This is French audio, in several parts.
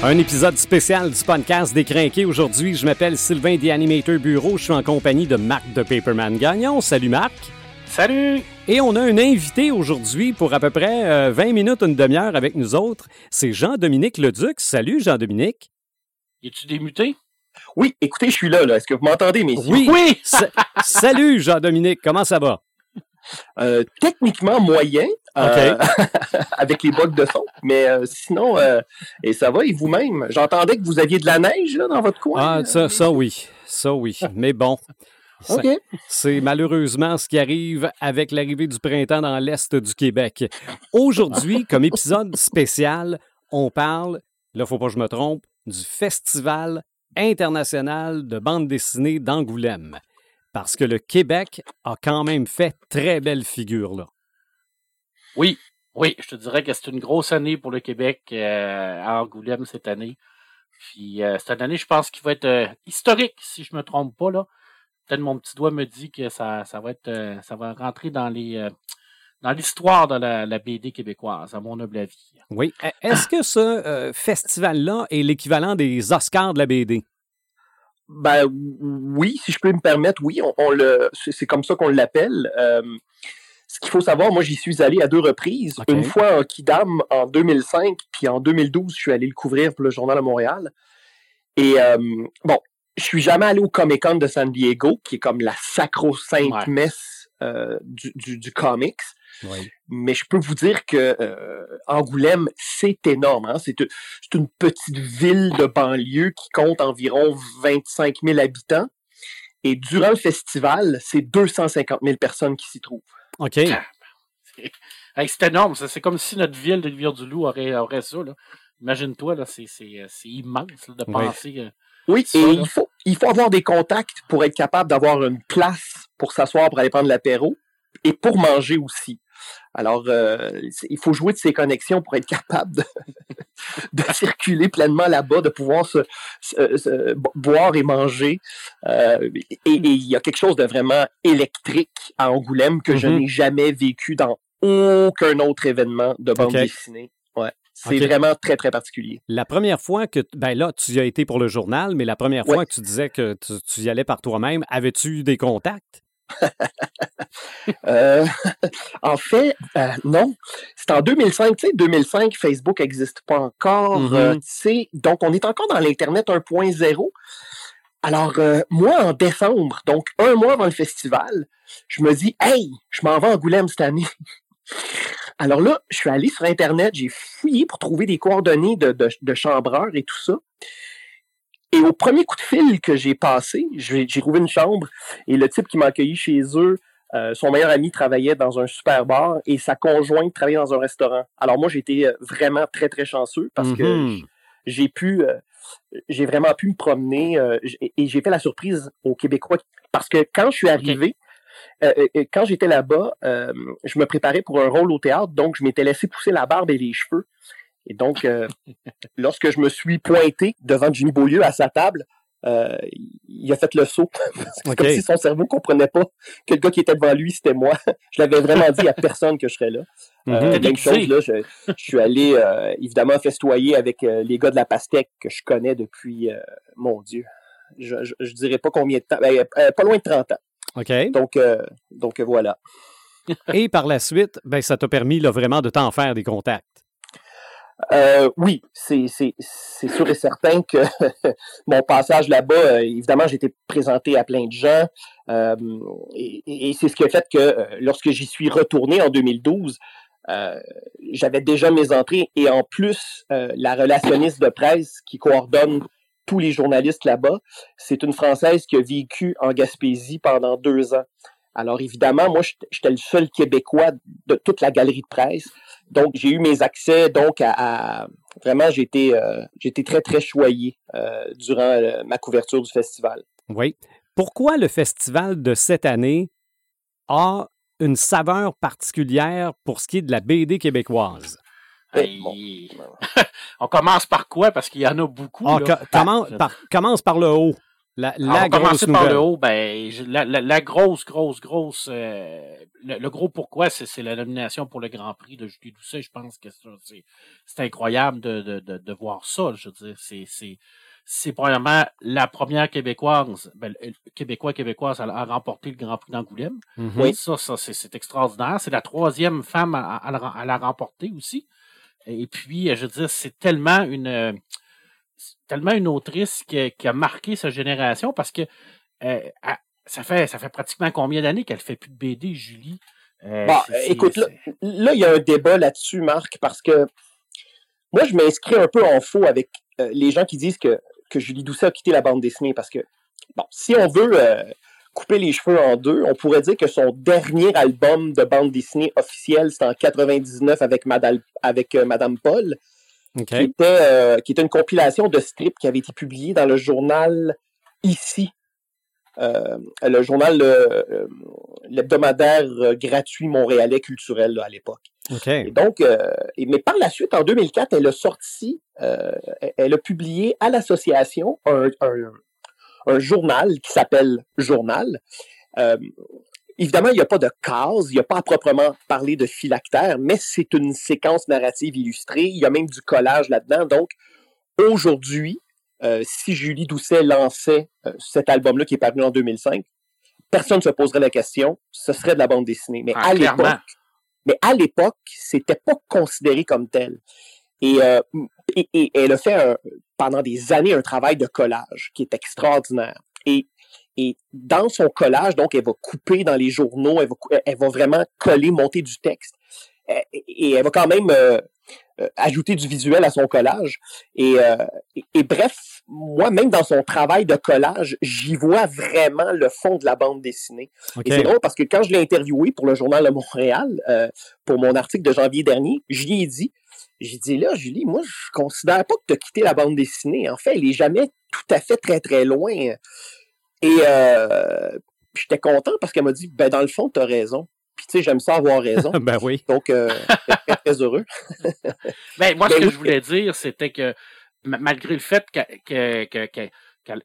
Un épisode spécial du podcast Décrinqué. Aujourd'hui, je m'appelle Sylvain The Animator Bureau. Je suis en compagnie de Marc de Paperman Gagnon. Salut Marc. Salut! Et on a un invité aujourd'hui pour à peu près 20 euh, minutes, une demi-heure avec nous autres. C'est Jean-Dominique Leduc. Salut Jean-Dominique. Y tu démuté? Oui, écoutez, je suis là. là. Est-ce que vous m'entendez, messieurs? Oui! oui! Salut Jean-Dominique, comment ça va? Euh, techniquement moyen euh, avec les bugs de son, mais euh, sinon, et ça va, et vous-même? J'entendais que vous aviez de la neige dans votre coin. Ah, ça, ça oui, ça oui, mais bon. C'est malheureusement ce qui arrive avec l'arrivée du printemps dans l'Est du Québec. Aujourd'hui, comme épisode spécial, on parle, là, il ne faut pas que je me trompe, du Festival international de bande dessinée d'Angoulême parce que le Québec a quand même fait très belle figure là. Oui, oui, je te dirais que c'est une grosse année pour le Québec euh, à Angoulême cette année. Puis euh, cette année, je pense qu'il va être euh, historique, si je me trompe pas là. Peut-être mon petit doigt me dit que ça, ça va être, ça va rentrer dans les dans l'histoire de la, la, BD québécoise, à mon humble avis. Oui. E, est-ce que ce festival-là est l'équivalent des Oscars de la BD? Ben oui, si je peux me permettre, oui, on, le, c'est comme ça qu'on l'appelle. Euh, ce qu'il faut savoir, moi j'y suis allé à deux reprises. Une fois à Kidam en 2005, puis en 2012, je suis allé le couvrir pour le Journal de Montréal. Et euh, bon, je suis jamais allé au Comic Con de San Diego, qui est comme la sacro-sainte messe euh, du, du, du, comics. Mais je peux vous dire que euh, Angoulême, c'est énorme. Hein. C'est une petite ville de banlieue qui compte environ 25 000 habitants. Et durant le festival, c'est 250 000 personnes qui s'y trouvent. OK. c'est énorme. C'est comme si notre ville de Rivière-du-Loup aurait, aurait ça. Imagine-toi, c'est immense de penser. Euh, oui, et il faut, il faut avoir des contacts pour être capable d'avoir une place pour s'asseoir pour aller prendre l'apéro et pour manger aussi. Alors, euh, il faut jouer de ces connexions pour être capable de, circuler pleinement là-bas, de pouvoir se, boire et manger. Euh, et, il y a quelque chose de vraiment électrique à Angoulême que je mm-hmm. n'ai jamais vécu dans aucun autre événement de bande dessinée. Ouais. C'est vraiment très, très particulier. La première fois que, ben là, tu y as été pour le journal, mais la première fois que tu disais que tu, tu y allais par toi-même, avais-tu eu des contacts? Euh, en fait, euh, non. C'est en 2005. Tu sais, 2005, Facebook n'existe pas encore. Mm-hmm. Euh, donc, on est encore dans l'Internet 1.0. Alors, moi, en décembre, donc un mois avant le festival, je me dis, hey, je m'en vais à Angoulême cette année. Alors là, je suis allé sur Internet, j'ai fouillé pour trouver des coordonnées de, de, de chambreurs et tout ça. Et au premier coup de fil que j'ai passé, j'ai trouvé une chambre et le type qui m'a accueilli chez eux, euh, son meilleur ami travaillait dans un super bar et sa conjointe travaillait dans un restaurant. Alors moi, j'étais euh, vraiment très, très chanceux parce que mm-hmm. j'ai pu, euh, j'ai vraiment pu me promener et j'ai fait la surprise aux Québécois parce que quand je suis arrivé, quand j'étais là-bas, je me préparais pour un rôle au théâtre, donc je m'étais laissé pousser la barbe et les cheveux. Et donc, euh, lorsque je me suis pointé devant Jimmy Beaulieu à sa table, euh, il a fait le saut. C'est comme si son cerveau ne comprenait pas que le gars qui était devant lui, c'était moi. Je l'avais vraiment dit à personne que je serais là. Euh, même chose, là, je, suis allé évidemment festoyer avec les gars de la pastèque que je connais depuis, mon Dieu, je, je, dirais pas combien de temps, ben, pas loin de 30 ans. OK. Donc, donc voilà. Et par la suite, ben, ça t'a permis là, vraiment de t'en faire des contacts. Euh, oui, c'est sûr et certain que mon passage là-bas, euh, évidemment, j'ai été présenté à plein de gens. Euh, et, c'est ce qui a fait que lorsque j'y suis retourné en 2012, j'avais déjà mes entrées et en plus, la relationniste de presse qui coordonne tous les journalistes là-bas, c'est une Française qui a vécu en Gaspésie pendant deux ans. Alors évidemment, moi, j'étais le seul Québécois de toute la galerie de presse. Donc, j'ai eu mes accès donc à, vraiment j'ai été euh, très très choyé euh, durant euh, ma couverture du festival. Oui. Pourquoi le festival de cette année a une saveur particulière pour ce qui est de la BD québécoise? On commence par quoi? Parce qu'il y en a beaucoup. Ah, par, commence par le haut. La, la grosse par le haut, ben, la, grosse, grosse, grosse, euh, le, gros pourquoi, c'est la nomination pour le Grand Prix de Julie Doucet. Je pense que c'est incroyable de, de, de, voir ça. Je veux dire, c'est c'est probablement la première québécoise, ben, québécois québécoise à, remporter le Grand Prix d'Angoulême. Mm-hmm. Oui. Ça, ça c'est extraordinaire. C'est la troisième femme à, à, la remporter aussi. Et puis, je veux dire, c'est tellement une tellement une autrice qui, qui, a marqué sa génération parce que euh, ça fait ça fait pratiquement combien d'années qu'elle fait plus de BD, Julie? Euh, bon, écoute, là, il y a un débat là-dessus, Marc, parce que moi, je m'inscris un peu en faux avec euh, les gens qui disent que que Julie Doucet a quitté la bande dessinée parce que, bon, si on veut euh, couper les cheveux en deux, on pourrait dire que son dernier album de bande dessinée officiel, c'est en 99 avec Madame, avec, Madame Paul, qui, était, euh, qui était une compilation de strips qui avait été publiée dans le journal Ici, le journal l'hebdomadaire gratuit montréalais culturel à l'époque. donc, mais par la suite, en 2004, elle a sorti euh, elle a publié à l'association un, journal qui s'appelle Journal. Euh, évidemment, il n'y a pas de case, il n'y a pas à proprement parler de phylactère, mais c'est une séquence narrative illustrée. Il y a même du collage là-dedans. Donc, aujourd'hui, euh, si Julie Doucet lançait cet album-là qui est paru en 2005, personne ne se poserait la question, ce serait de la bande dessinée. Mais ah, à l'époque, mais à l'époque, c'était pas considéré comme tel. Euh, et, et, elle a fait pendant des années un travail de collage qui est extraordinaire. Et, et dans son collage, donc, elle va couper dans les journaux, elle va, elle va vraiment coller, monter du texte. Et, elle va quand même euh, euh, ajouter du visuel à son collage. Et, et, bref, moi, même dans son travail de collage, j'y vois vraiment le fond de la bande dessinée. Et c'est drôle parce que quand je l'ai interviewé pour le Journal de Montréal, pour mon article de janvier dernier, j'y ai dit, j'ai dit là, Julie, moi, je considère pas que tu as quitté la bande dessinée. En fait, elle est jamais tout à fait très, très loin. Et euh, j'étais content parce qu'elle m'a dit, ben, dans le fond, tu as raison. Puis, tu sais, j'aime ça avoir raison. ben oui. Donc, euh, très, très heureux. ben, moi, ce ben que je voulais dire, c'était que malgré le fait qu'elle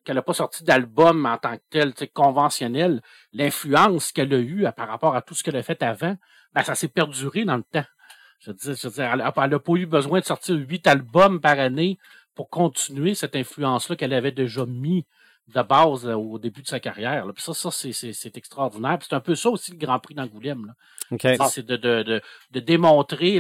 n'a pas sorti d'album en tant que tel, conventionnel, l'influence qu'elle a eue par rapport à tout ce qu'elle a fait avant, ben, ça s'est perduré dans le temps. Je veux dire, je veux dire elle n'a pas eu besoin de sortir huit albums par année pour continuer cette influence-là qu'elle avait déjà mis de base euh, au début de sa carrière. Puis ça, ça c'est extraordinaire. c'est un peu ça aussi le Grand Prix d'Angoulême. C'est de, de, de, de, démontrer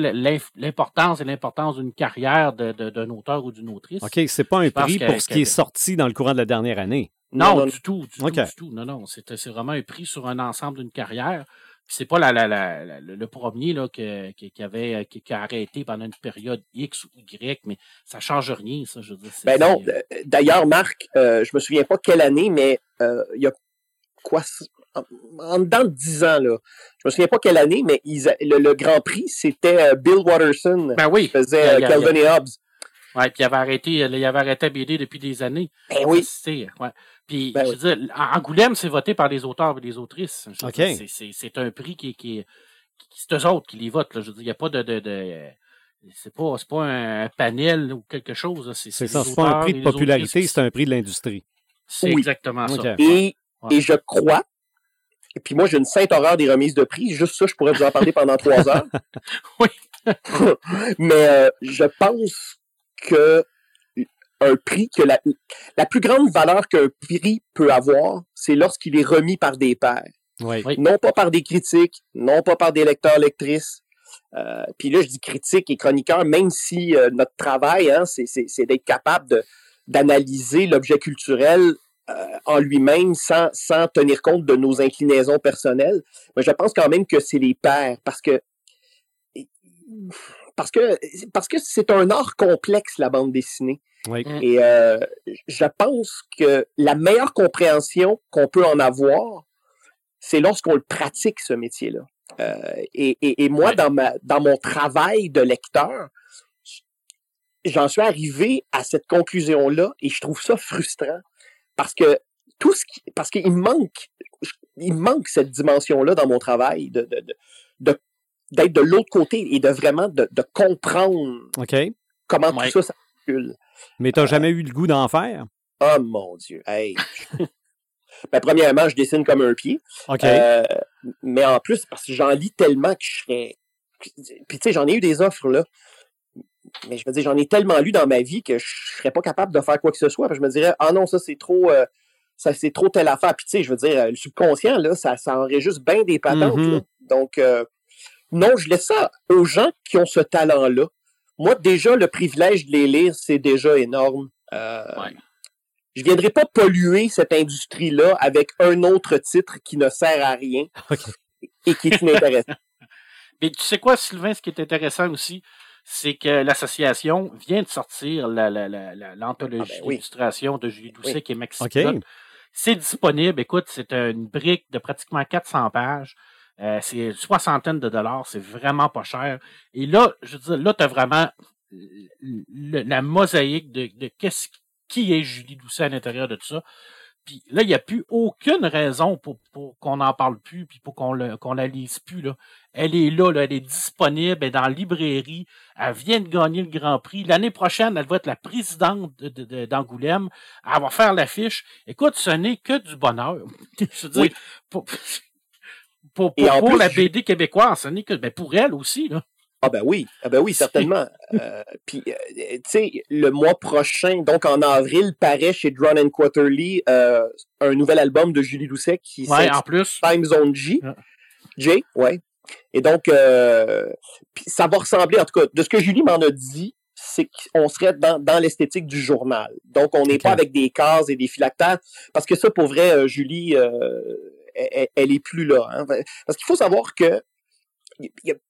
l'importance et l'importance d'une carrière d'un auteur ou d'une autrice. OK, c'est pas un prix pour ce qui est sorti dans le courant de la dernière année. Non, du tout, du, tout, du tout. Non, non. C'est vraiment un prix sur un ensemble d'une carrière c'est pas la, la, la, le premier là, qui, qui, avait, qui, a arrêté pendant une période X ou Y, mais ça change rien, ça, je veux dire. Ben non. Euh, d'ailleurs, Marc, euh, je me souviens pas quelle année, mais euh, il y a quoi en, dedans de 10 ans, là. Je me souviens pas quelle année, mais le, Grand Prix, c'était euh, Bill Watterson ben oui. qui faisait Calvin et Hobbes. Oui, puis il avait arrêté, il avait arrêté à BD depuis des années. Ben oui. Ouais. Puis, ben je veux dire, Angoulême, c'est voté par les auteurs et les autrices. C'est un prix qui, qui, c'est eux autres qui les votent. Là. Je veux dire, il n'y a pas de, de, de c'est pas, pas un panel ou quelque chose. C'est ça, c'est pas un prix de popularité, c'est un prix de l'industrie. C'est exactement ça. Et, et je crois, et puis moi j'ai une sainte horreur des remises de prix, juste ça, je pourrais vous en parler pendant trois heures. oui. Mais euh, je pense que un prix que la, la plus grande valeur qu'un prix peut avoir, c'est lorsqu'il est remis par des pairs. Non pas par des critiques, non pas par des lecteurs, lectrices. Euh, puis là, je dis critique et chroniqueur, même si euh, notre travail, hein, c'est d'être capable d'analyser l'objet culturel euh, en lui-même sans, sans tenir compte de nos inclinaisons personnelles. Mais je pense quand même que c'est les pairs parce que parce que parce que c'est un art complexe la bande dessinée. Mm. Et euh, je pense que la meilleure compréhension qu'on peut en avoir, c'est lorsqu'on le pratique ce métier-là. Euh, et, et, et, moi, dans ma dans mon travail de lecteur, j'en suis arrivé à cette conclusion-là et je trouve ça frustrant parce que tout ce qui, parce qu'il manque il manque cette dimension-là dans mon travail de, de, de, d'être de l'autre côté et de vraiment de, de comprendre okay. comment tout ça s'articule. Mais tu n'as jamais eu le goût d'en faire? Oh mon Dieu. Hey. ben, premièrement, je dessine comme un pied. Euh, mais en plus, parce que j'en lis tellement que je serais. Puis tu sais, j'en ai eu des offres là. Mais je me dis, j'en ai tellement lu dans ma vie que je serais pas capable de faire quoi que ce soit. je me dirais, ah non, ça c'est trop. Euh, ça c'est trop telle affaire. Puis tu sais, je veux dire, le subconscient, là, ça, ça juste bien des patentes. Mm-hmm. Donc, euh, non, je laisse ça aux gens qui ont ce talent-là. Moi, déjà, le privilège de les lire, c'est déjà énorme. Euh, Je ne viendrai pas polluer cette industrie-là avec un autre titre qui ne sert à rien et qui est inintéressant. Mais tu sais quoi, Sylvain, ce qui est intéressant aussi, c'est que l'association vient de sortir l'anthologie la, d'illustration de Julie Doucet qui est mexicaine. C'est disponible. Écoute, c'est une brique de pratiquement 400 pages. Euh, c'est une soixantaine de dollars, c'est vraiment pas cher. Et là, je veux dire, là, tu as vraiment la mosaïque de, de qu'est-ce qui est Julie Doucet à l'intérieur de tout ça. Puis là, il n'y a plus aucune raison pour, pour qu'on n'en parle plus, puis pour qu'on qu'on la lise plus. Là. Elle est là, là, elle est disponible, elle est dans la librairie, elle vient de gagner le Grand Prix. L'année prochaine, elle va être la présidente d'Angoulême, elle va faire l'affiche. Écoute, ce n'est que du bonheur. Je veux dire, pour, pour, pour, la BD québécoise, n'est que ben, pour elle aussi. Là. Ah ben oui, ah ben oui, certainement. Euh, puis, euh, tu sais, le mois prochain, donc en avril, paraît chez Drone and Quarterly euh, un nouvel album de Julie Doucet qui s'appelle plus. Time Zone G. J, ouais. Et donc, ça va ressembler, en tout cas, de ce que Julie m'en a dit, c'est qu'on serait dans, dans l'esthétique du journal. Donc, on n'est pas avec des cases et des phylactères, parce que ça, pour vrai, Julie, elle, elle, est plus là. Hein. Parce qu'il faut savoir que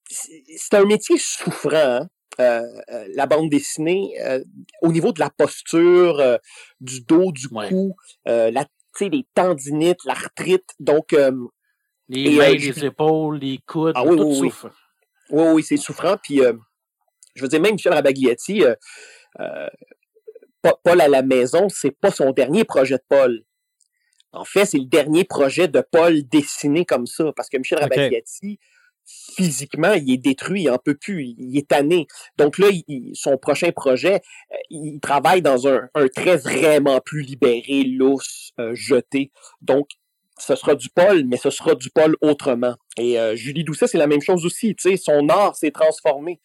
c'est un métier souffrant, hein, euh, euh, la bande dessinée, euh, au niveau de la posture, du dos, du cou, la, les tendinites, l'arthrite. Donc, les mains, les épaules, les coudes, ah, oui, tout oui, souffre. Oui, oui, c'est souffrant. Puis, je veux dire, même Michel Rabagliati, Paul à la maison, c'est pas son dernier projet de Paul. En fait, c'est le dernier projet de Paul dessiné comme ça, parce que Michel Rabagliati, physiquement, il est détruit, il n'en peut plus, il, est tanné. Donc là, son prochain projet, euh, il travaille dans un, trait vraiment plus libéré, lousse, euh, jeté. Donc, ce sera du Paul, mais ce sera du Paul autrement. Et euh, Julie Doucet, c'est la même chose aussi. Tu sais, son art s'est transformé.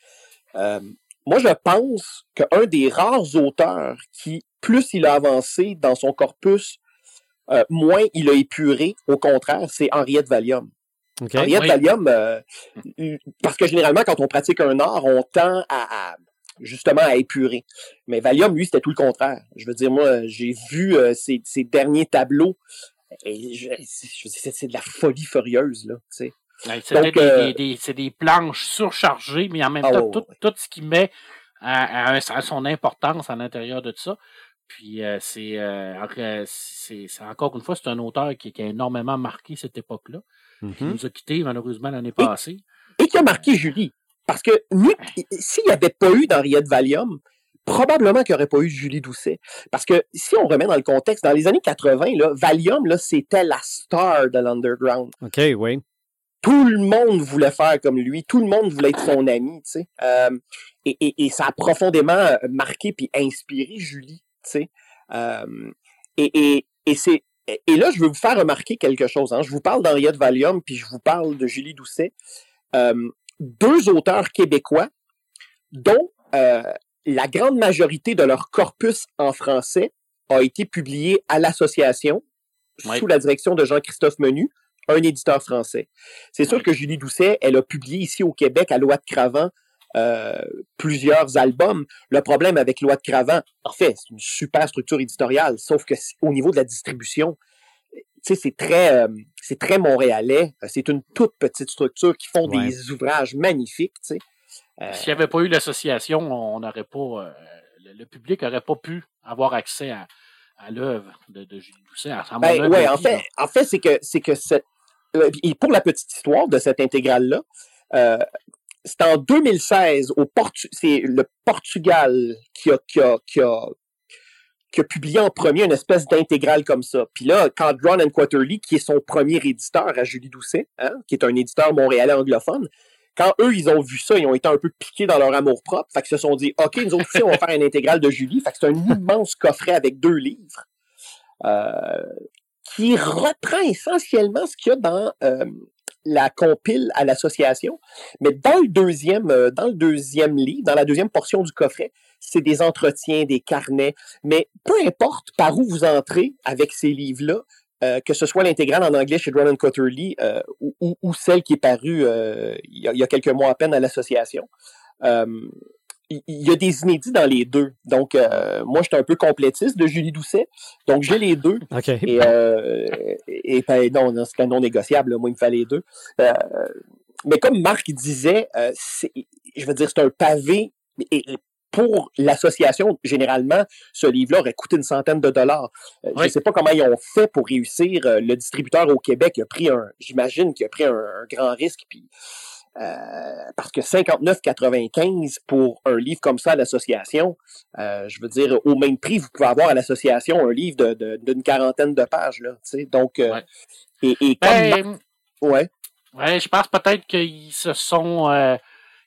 moi, je pense qu'un des rares auteurs qui, plus il a avancé dans son corpus, moins il a épuré, au contraire, c'est Henriette Valium. Henriette Valium, euh, parce que généralement, quand on pratique un art, on tend à, justement à épurer. Mais Valium, lui, c'était tout le contraire. Je veux dire, moi, j'ai vu euh, ses, derniers tableaux et c'est de la folie furieuse, là, tu sais. Euh, c'est des, planches surchargées, mais en même ah, temps, tout, ce qui met à, son importance à l'intérieur de tout ça. Puis c'est encore une fois, c'est un auteur qui, qui, a énormément marqué cette époque-là qui mm-hmm. nous a quittés malheureusement l'année passée. Et, qui a marqué Julie. Parce que s'il n'y avait pas eu d'Henriette Valium, probablement qu'il n'y aurait pas eu Julie Doucet. Parce que si on remet dans le contexte, dans les années 80, là, Valium, là, c'était la star de l'underground. OK, oui. Tout le monde voulait faire comme lui, tout le monde voulait être son ami, tu sais. Euh, et, ça a profondément euh, marqué puis inspiré Julie, sais. Euh, et, et c'est et là, je veux vous faire remarquer quelque chose. Hein. Je vous parle d'Henriette Valium, puis je vous parle de Julie Doucet. Euh, deux auteurs québécois dont euh, la grande majorité de leur corpus en français a été publié à l'association sous la direction de Jean-Christophe Menu, un éditeur français. C'est sûr que Julie Doucet, elle a publié ici au Québec à Loi de Cravant euh, plusieurs albums. Le problème avec Loi de Cravant, en fait, c'est une super structure éditoriale, sauf que au niveau de la distribution, c'est très, euh, c'est très montréalais. C'est une toute petite structure qui font des ouvrages magnifiques. Euh, S'il n'y avait pas eu l'association, on n'aurait pas, le, public n'aurait pas pu avoir accès à, à l'œuvre de, de Julie Doucet. Ben, ouais, en fait, en fait, c'est que c'est que cette, et pour la petite histoire de cette intégrale là, c'est en 2016, au c'est le Portugal qui a, qui, a, qui, a, qui a publié en premier une espèce d'intégrale comme ça. Puis là, quand Ron and Quarterly, qui est son premier éditeur à Julie Doucet, hein, qui est un éditeur montréalais anglophone, quand eux, ils ont vu ça, ils ont été un peu piqués dans leur amour propre. Fait qu'ils se sont dit, OK, nous aussi, on va faire une intégrale de Julie. Fait que c'est un immense coffret avec deux livres. qui reprend essentiellement ce qu'il y a dans la compile à l'association. Mais dans le deuxième, dans le deuxième livre, dans la deuxième portion du coffret, c'est des entretiens, des carnets. Mais peu importe par où vous entrez avec ces livres-là, euh, que ce soit l'intégrale en anglais chez Ronan Cotterly euh, ou, celle qui est parue euh, il, y a, quelques mois à peine à l'association. Il y a des inédits dans les deux. Donc, moi, j'étais un peu complétiste de Julie Doucet. Donc, j'ai les deux. Et, et ben, non, c'est non négociable. Moi, il me fallait les deux. mais comme Marc disait, je veux dire, c'est un pavé et, pour l'association, généralement, ce livre-là aurait coûté une centaine de dollars. Euh, je ne sais pas comment ils ont fait pour réussir. Euh, le distributeur au Québec a pris un, j'imagine qu'il a pris un, grand risque, puis euh, parce que 59,95 pour un livre comme ça à l'association, je veux dire, au même prix, vous pouvez avoir à l'association un livre d'une de, quarantaine de pages, là, tu sais, donc, et, et, comme... Ben, ouais. Ouais, je pense peut-être qu'ils se sont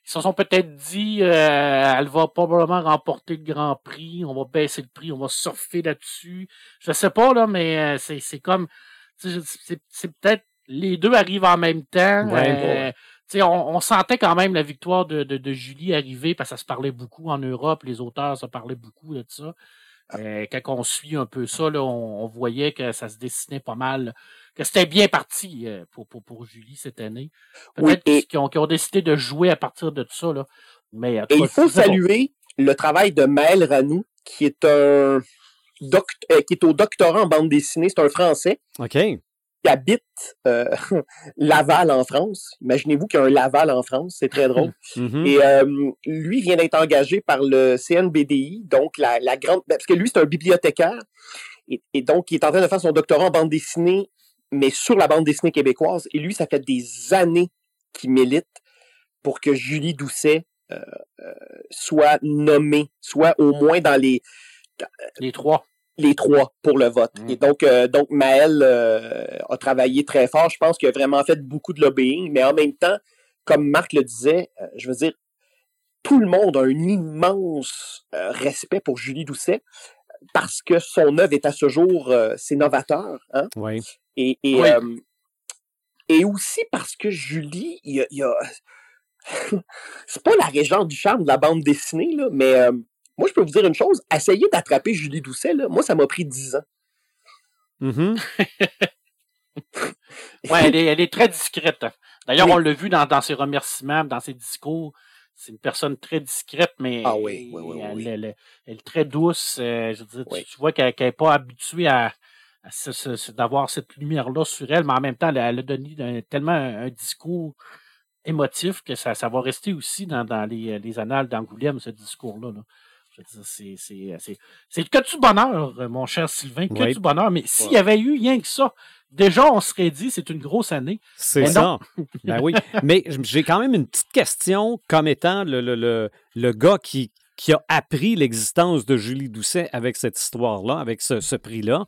ils se sont peut-être dit, euh, elle va probablement remporter le Grand Prix, on va baisser le prix, on va surfer là-dessus. Je sais pas, là, mais euh, c'est, c'est comme, c'est, peut-être, les deux arrivent en même temps. Euh, on, on, sentait quand même la victoire de, de, de, Julie arriver parce que ça se parlait beaucoup en Europe, les auteurs se parlaient beaucoup de ça. Euh, quand on suit un peu ça, là, on, voyait que ça se dessinait pas mal, que c'était bien parti euh, pour, pour, pour, Julie cette année. Peut-être qu'ils ont, ont, décidé de jouer à partir de tout ça. Là. Mais, et il faut saluer le travail de Maël Ranou, qui est un euh, qui est au doctorat en bande dessinée. C'est un Français. OK qui habite euh, Laval en France. Imaginez-vous qu'il y a un Laval en France, c'est très drôle. Mm-hmm. Et euh, lui vient d'être engagé par le CNBDI, donc la, la grande, parce que lui c'est un bibliothécaire, et, donc il est en train de faire son doctorat en bande dessinée, mais sur la bande dessinée québécoise. Et lui, ça fait des années qu'il milite pour que Julie Doucet euh, soit nommée, soit au moins dans les les trois les trois pour le vote. Mm. Et donc, euh, donc Maël euh, a travaillé très fort. Je pense qu'il a vraiment fait beaucoup de lobbying, mais en même temps, comme Marc le disait, euh, je veux dire, tout le monde a un immense respect pour Julie Doucet parce que son œuvre est à ce jour, c'est novateur. Hein? Oui. Et, et, et aussi parce que Julie, il y a, c'est pas la régente du charme de la bande dessinée, là, mais moi, je peux vous dire une chose. Essayer d'attraper Julie Doucet, là, moi, ça m'a pris dix ans. Mm-hmm. ouais, elle est, elle est, très discrète. D'ailleurs, on l'a vu dans, dans, ses remerciements, dans ses discours. C'est une personne très discrète, mais ah oui, oui, oui, elle, elle, elle, est très douce. Euh, je veux dire, tu, vois qu'elle n'est pas habituée à, d'avoir cette lumière-là sur elle, mais en même temps, elle, a donné tellement un, discours émotif que ça, ça va rester aussi dans, dans les, les annales d'Angoulême, ce discours-là. là c'est que du bonheur, mon cher Sylvain, que du bonheur. Mais s'il y avait eu rien que ça, déjà, on serait dit c'est une grosse année. C'est ça. ben oui. Mais j'ai quand même une petite question comme étant le, le, le, gars qui, qui a appris l'existence de Julie Doucet avec cette histoire-là, avec ce, ce prix-là.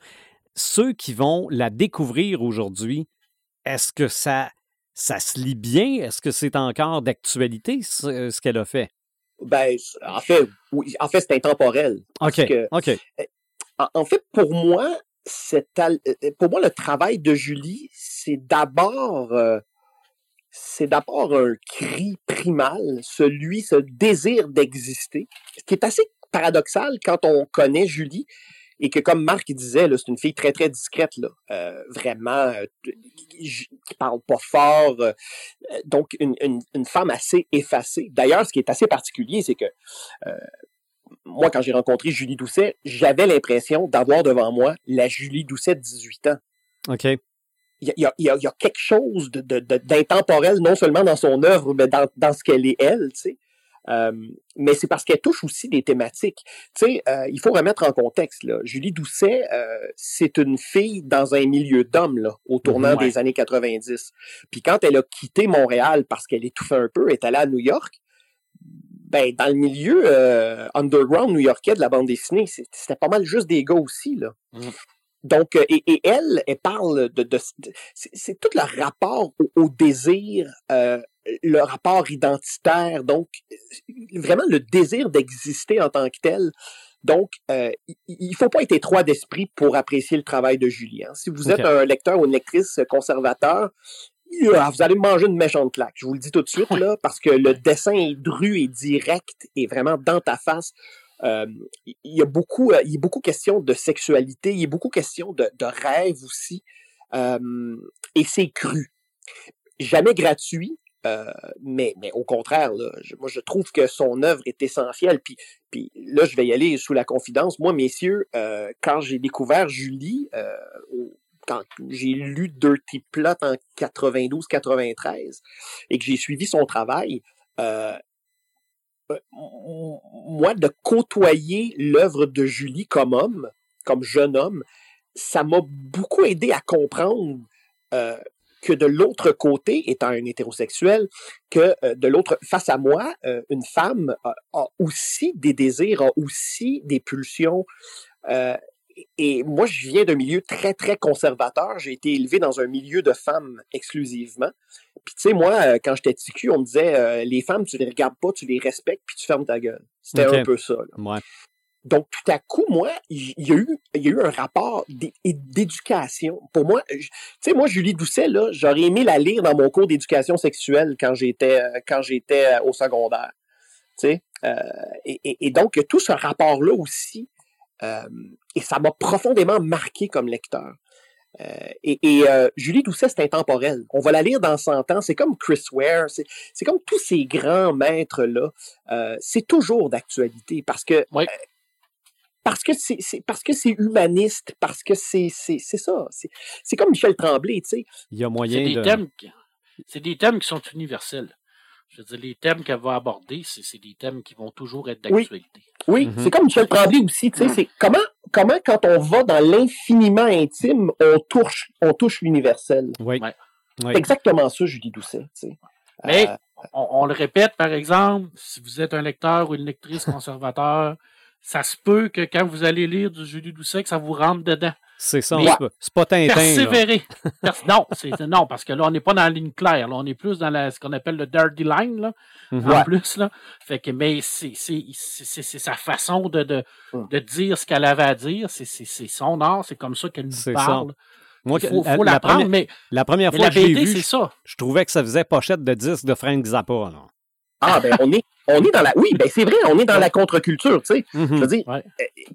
Ceux qui vont la découvrir aujourd'hui, est-ce que ça, ça se lit bien? Est-ce que c'est encore d'actualité, ce qu'elle a fait? Ben, en fait, oui, en fait, c'est intemporel. OK. OK. Eh, en, fait, pour moi, c'est euh, euh, pour moi, le travail de Julie, c'est d'abord, euh, c'est d'abord un cri primal, celui, ce désir d'exister, ce qui est assez paradoxal quand on connaît Julie et que comme Marc disait, c'est une fille très très discrète là, euh, vraiment euh, qui, parle pas fort, euh, donc une, une, une, femme assez effacée. D'ailleurs, ce qui est assez particulier, c'est que moi, quand j'ai rencontré Julie Doucet, j'avais l'impression d'avoir devant moi la Julie Doucet de 18 ans. OK. Il y a, y, a, y a, quelque chose d'intemporel, de, de, non seulement dans son œuvre, mais dans, dans ce qu'elle est elle, tu sais. Euh, mais c'est parce qu'elle touche aussi des thématiques. Tu sais, euh, il faut remettre en contexte. Là. Julie Doucet, euh, c'est une fille dans un milieu d'hommes là, au tournant des années 90. Puis quand elle a quitté Montréal parce qu'elle étouffait un peu, est allée à New York, ben, dans le milieu underground new-yorkais de la bande dessinée, c'était pas mal juste des gars aussi. Là. Mmh. Donc, et, et, elle, elle parle de, de, c'est tout le rapport au, désir, euh, le rapport identitaire, donc vraiment le désir d'exister en tant que tel, Donc, euh, il ne faut pas être étroit d'esprit pour apprécier le travail de Julie. Hein. Si vous êtes un lecteur ou une lectrice conservateur, vous allez manger une méchante claque. Je vous le dis tout de suite, là, parce que le dessin est dru et direct et vraiment dans ta face. Euh, il y a beaucoup, il y a beaucoup question de sexualité, il y a beaucoup question de, de rêve aussi, et c'est cru. Jamais gratuit, euh, mais, mais au contraire, là, moi je trouve que son œuvre est essentielle. Puis, puis là, je vais y aller sous la confidence. Moi, messieurs, euh, quand j'ai découvert Julie, euh, quand j'ai lu Dirty Plot en 92-93 et que j'ai suivi son travail, moi, de côtoyer l'œuvre de Julie comme homme, comme jeune homme, ça m'a beaucoup aidé à comprendre que de l'autre côté, étant un hétérosexuel, que euh, de l'autre, face à moi, euh, une femme a, aussi des désirs, a aussi des pulsions. Euh, et moi, je viens d'un milieu très, très conservateur. J'ai été élevé dans un milieu de femmes exclusivement. Puis, tu sais, moi, quand j'étais TQ, on me disait, les femmes, tu les regardes pas, tu les respectes, puis tu fermes ta gueule. C'était un peu ça. Là. Donc, tout à coup, moi, il y a eu, il y a eu un rapport d'éducation. Pour moi, tu sais, moi, Julie Doucet, là, j'aurais aimé la lire dans mon cours d'éducation sexuelle quand j'étais, euh, quand j'étais euh, au secondaire. Tu sais, euh, et, et, donc, tout ce rapport-là aussi, et ça m'a profondément marqué comme lecteur. et, et Julie Doucet, c'est intemporel. On va la lire dans 100 ans. C'est comme Chris Ware. C'est comme tous ces grands maîtres-là. c'est toujours d'actualité parce que parce que c'est parce que c'est humaniste, parce que c'est ça. C'est comme Michel Tremblay, tu sais. Il y a moyen de. C'est des thèmes qui sont universels. Je veux dire, les thèmes qu'elle va aborder, c'est des thèmes qui vont toujours être d'actualité. Oui, mm-hmm. c'est comme Michel Tremblay aussi, tu sais. C'est comment, comment, quand on va dans l'infiniment intime, on touche, on touche l'universel. Oui. C'est exactement ça, Julie Doucet, tu sais. Mais, euh, on, on, le répète, par exemple, si vous êtes un lecteur ou une lectrice conservateur, ça se peut que quand vous allez lire du Julie Doucet, que ça vous rentre dedans. C'est ça, c'est pas Tintin. Persévérer. non, non, parce que là, on n'est pas dans la ligne claire. Là, on est plus dans la, ce qu'on appelle le dirty line, là, mhm. en plus. Là. Fait que, mais c'est sa façon de, de, de, dire ce qu'elle avait à dire. C'est son art, c'est comme ça qu'elle nous parle. Moi, il faut, faut la, première, mais la première fois que j'ai vu, je, trouvais que ça faisait pochette de disque de Frank Zappa. Là. Ah, ben, on est, on est dans la. Oui, ben, c'est vrai, on est dans la contre-culture, tu sais. Mm-hmm. Je veux dire, euh,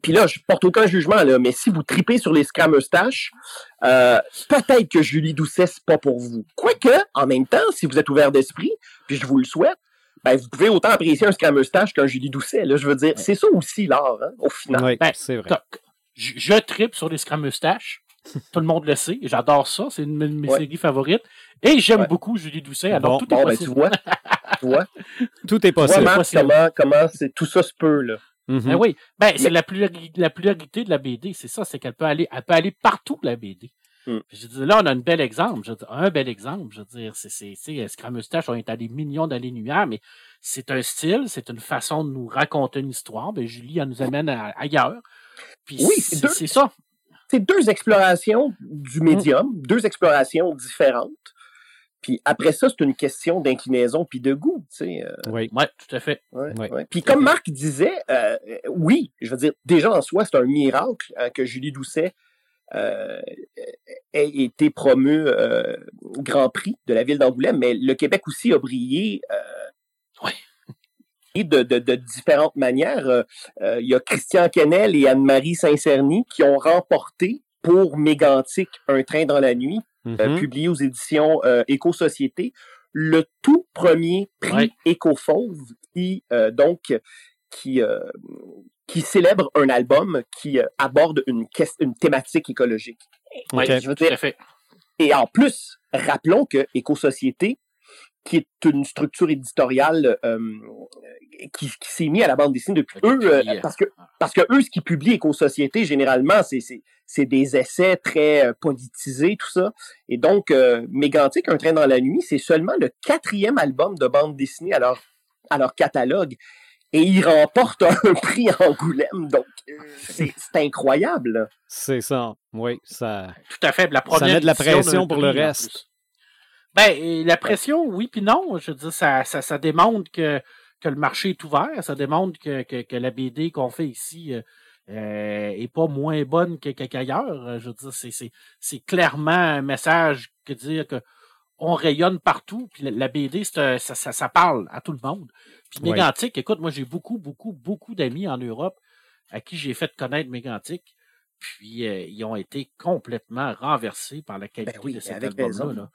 puis là, je porte aucun jugement, là, mais si vous tripez sur les scrameustaches, euh, peut-être que Julie Doucet, c'est pas pour vous. Quoique, en même temps, si vous êtes ouvert d'esprit, puis je vous le souhaite, ben, vous pouvez autant apprécier un scrameustache qu'un Julie Doucet, là. Je veux dire, c'est ça aussi l'art, hein, au final. Oui, ben, c'est vrai. Je, je tripe sur les scrameustaches. Tout le monde le sait. J'adore ça. C'est une de mes séries favorites. Et j'aime beaucoup Julie Doucet. Alors, tout est possible. Ben, tu vois, Tout est possible. comment, comment tout ça se peut, là. Mm-hmm. ben oui. Ben, c'est la, la pluralité de la BD, c'est ça. C'est qu'elle peut aller, elle peut aller partout, la BD. Mm. Je dis, là, on a un bel exemple. Je dis, un bel exemple. Je veux dire, c'est, c'est, c'est, Scramustache, on est à des millions d'années-lumière, mais c'est un style, c'est une façon de nous raconter une histoire. Ben, Julie, elle nous amène ailleurs. Puis oui, c'est, ça c'est deux explorations du mm. médium, deux explorations différentes. Puis après ça, c'est une question d'inclinaison puis de goût, tu sais. Euh. oui, ouais, tout à fait. Puis comme Marc disait, euh, oui, je veux dire, déjà en soi, c'est un miracle hein, que Julie Doucet euh, ait été promue au Grand Prix de la ville d'Angoulême, mais le Québec aussi a brillé. De, de, de, différentes manières. Euh, euh, il y a Christian Kennel et Anne-Marie Saint-Cerny qui ont remporté pour Mégantic Un train dans la nuit, euh, mm-hmm. publié aux éditions Éco-Société, le tout premier prix Éco-Fauve qui, donc, qui, qui célèbre un album qui aborde une, une thématique écologique. Oui, tout à fait. Et en plus, rappelons que Éco-Société, qui est une structure éditoriale qui, qui s'est mis à la bande dessinée depuis eux, euh, parce que parce que eux, ce qu'ils publient éco-société, généralement, c'est, c'est, des essais très euh, politisés, tout ça. Et donc, euh, Mégantic, Un train dans la nuit, c'est seulement le quatrième album de bande dessinée à leur, à leur catalogue. Et ils remportent un prix Angoulême, donc c'est, incroyable. C'est ça, oui. Ça, Tout à fait. La première ça met de la pression pour le reste. Ben, la pression, oui, puis non. Je veux dire, ça, ça, ça démontre que que le marché est ouvert. Ça démontre que, que, la BD qu'on fait ici euh, euh, est pas moins bonne qu'ailleurs. Je veux dire, c'est clairement un message que dire que on rayonne partout. Puis la, BD, ça, ça, parle à tout le monde. Puis Mégantic, écoute, moi j'ai beaucoup, beaucoup, beaucoup d'amis en Europe à qui j'ai fait connaître Mégantic. Puis euh, ils ont été complètement renversés par la ben qualité de cet album-là.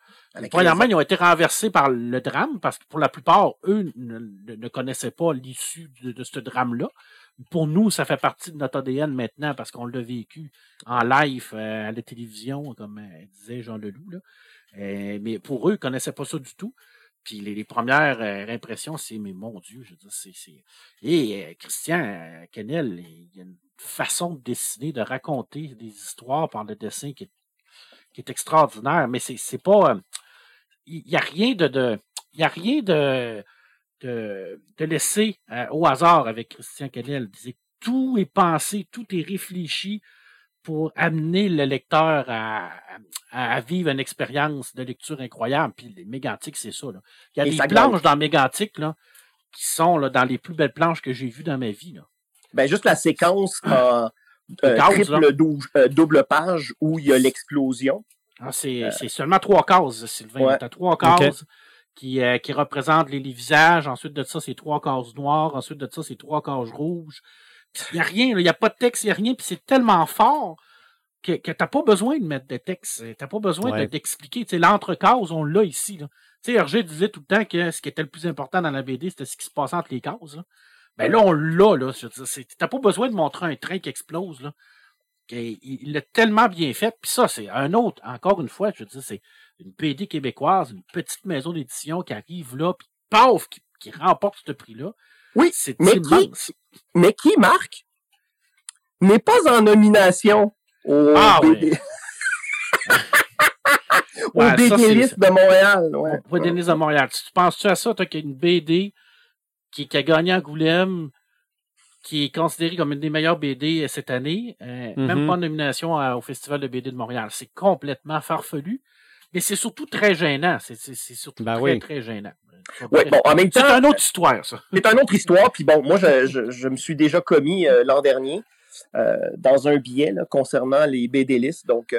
Premièrement, ils ont été renversés par le drame, parce que pour la plupart, eux ne, connaissaient pas l'issue de, ce drame-là. Pour nous, ça fait partie de notre ADN maintenant parce qu'on l'a vécu en live euh, à la télévision, comme euh, disait Jean Leloup. Là. mais pour eux, ils ne connaissaient pas ça du tout. Puis les, premières impressions, c'est mais mon Dieu, je veux dire, c'est. Et Christian Kennel, il y a une façon de dessiner, de raconter des histoires par le dessin qui est, extraordinaire, mais c'est pas. Euh, il n'y a rien de. de rien de, de, de laisser euh, au hasard avec Christian Kennel. Tout est pensé, tout est réfléchi pour amener le lecteur à, à, vivre une expérience de lecture incroyable. Puis les mégantiques, c'est ça. Là. Il y a des planches dans Mégantic là, qui sont là, dans les plus belles planches que j'ai vues dans ma vie. Là. Ben, juste la séquence en euh, triple euh, double page où il y a l'explosion. Ah, euh, c'est seulement trois cases, Sylvain. Ouais. Tu as trois cases qui, qui représentent les, visages. Ensuite de ça, c'est trois cases noires. Ensuite de ça, c'est trois cases rouges. Il n'y a rien, il n'y a pas de texte, il n'y a rien. Puis c'est tellement fort que, que tu n'as pas besoin de mettre de texte. Tu n'as pas besoin d'expliquer. L'entrecase, on l'a ici. Tu sais, Hergé disait tout le temps que ce qui était le plus important dans la BD, c'était ce qui se passait entre les cases. Là. Ben là, on l'a, là. T'as pas besoin de montrer un train qui explose, là. Il l'a tellement bien fait. Puis ça, c'est un autre, encore une fois, je veux dire, c'est une PD québécoise, une petite maison d'édition qui arrive là, puis paf, qui, remporte ce prix-là. Oui, c'est mais qui, mais qui, Marc, n'est pas en nomination au ah, BD. au de Montréal. Ouais. Au BD de Montréal. Tu penses-tu à ça, toi, qu'il y a une BD qui, a gagné Angoulême, qui est considéré comme une des meilleures BD cette année, euh, même mm-hmm. pas en nomination au Festival de BD de Montréal? C'est complètement farfelu, mais c'est surtout très gênant. C'est surtout ben très, très gênant. Oui, bon, en même temps. C'est une autre histoire, ça. C'est une autre histoire, puis bon, moi, je, me suis déjà commis euh, l'an dernier. Euh, dans un billet concernant les BD listes. Donc,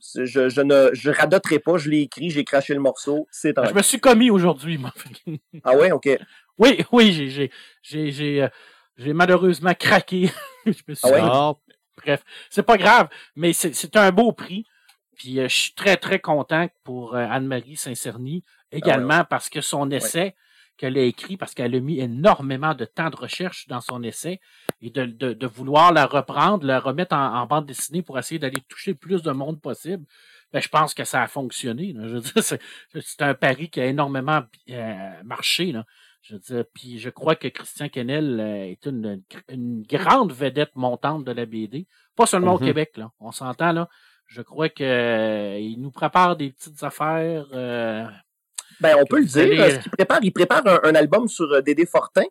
je, je, ne je radoterai pas, je l'ai écrit, j'ai craché le morceau. C'est Je me suis commis aujourd'hui, moi. ah ouais, ok. Oui, oui, j'ai, j'ai, j'ai, euh, j'ai malheureusement craqué. je me suis ah Bref, c'est pas grave, mais c'est un beau prix. Puis euh, je suis très, très content pour euh, Anne-Marie Saint-Cerny, également ah parce que son essai qu'elle a écrit, parce qu'elle a mis énormément de temps de recherche dans son essai, et de, de, de vouloir la reprendre, la remettre en, bande dessinée pour essayer d'aller toucher le plus de monde possible. Ben, je pense que ça a fonctionné. Je veux dire, c'est un pari qui a énormément marché. Là. Je veux puis je crois que Christian Kennel euh, est une, une, grande vedette montante de la BD. Pas seulement au mm-hmm. Québec, là. On s'entend, là. Je crois qu'il euh, nous prépare des petites affaires. Euh, ben, on peut le dire. Il prépare, il prépare un, album sur Dédé Fortin.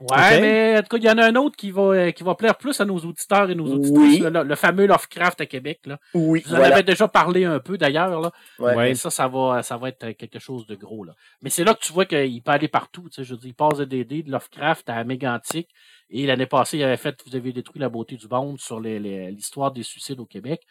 Ouais, mais en tout cas, il y en a un autre qui va, euh, qui va plaire plus à nos auditeurs et nos auditrices, le, fameux Lovecraft à Québec. Là. Oui. Vous en avez déjà parlé un peu d'ailleurs. Là. Ouais. ça, ça va, ça va être quelque chose de gros. Là. Mais c'est là que tu vois qu'il peut aller partout. Tu sais, je veux dire, il passe de DD, de Lovecraft à Mégantic. Et l'année passée, il avait fait Vous avez détruit la beauté du monde sur l'histoire des suicides au Québec.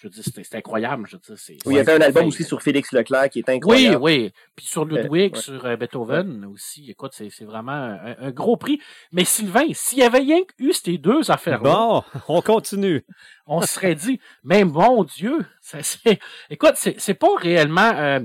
Je veux dire, c'est incroyable. Je veux dire, oui, il y avait un album aussi sur Félix Leclerc qui est incroyable. Oui, oui. Puis sur Ludwig, sur euh, Beethoven aussi. Écoute, c'est vraiment un, gros prix. Mais Sylvain, s'il y avait rien eu ces deux affaires-là. Bon, on continue. on serait dit, mais mon Dieu, ça, écoute, c'est pas réellement. Euh,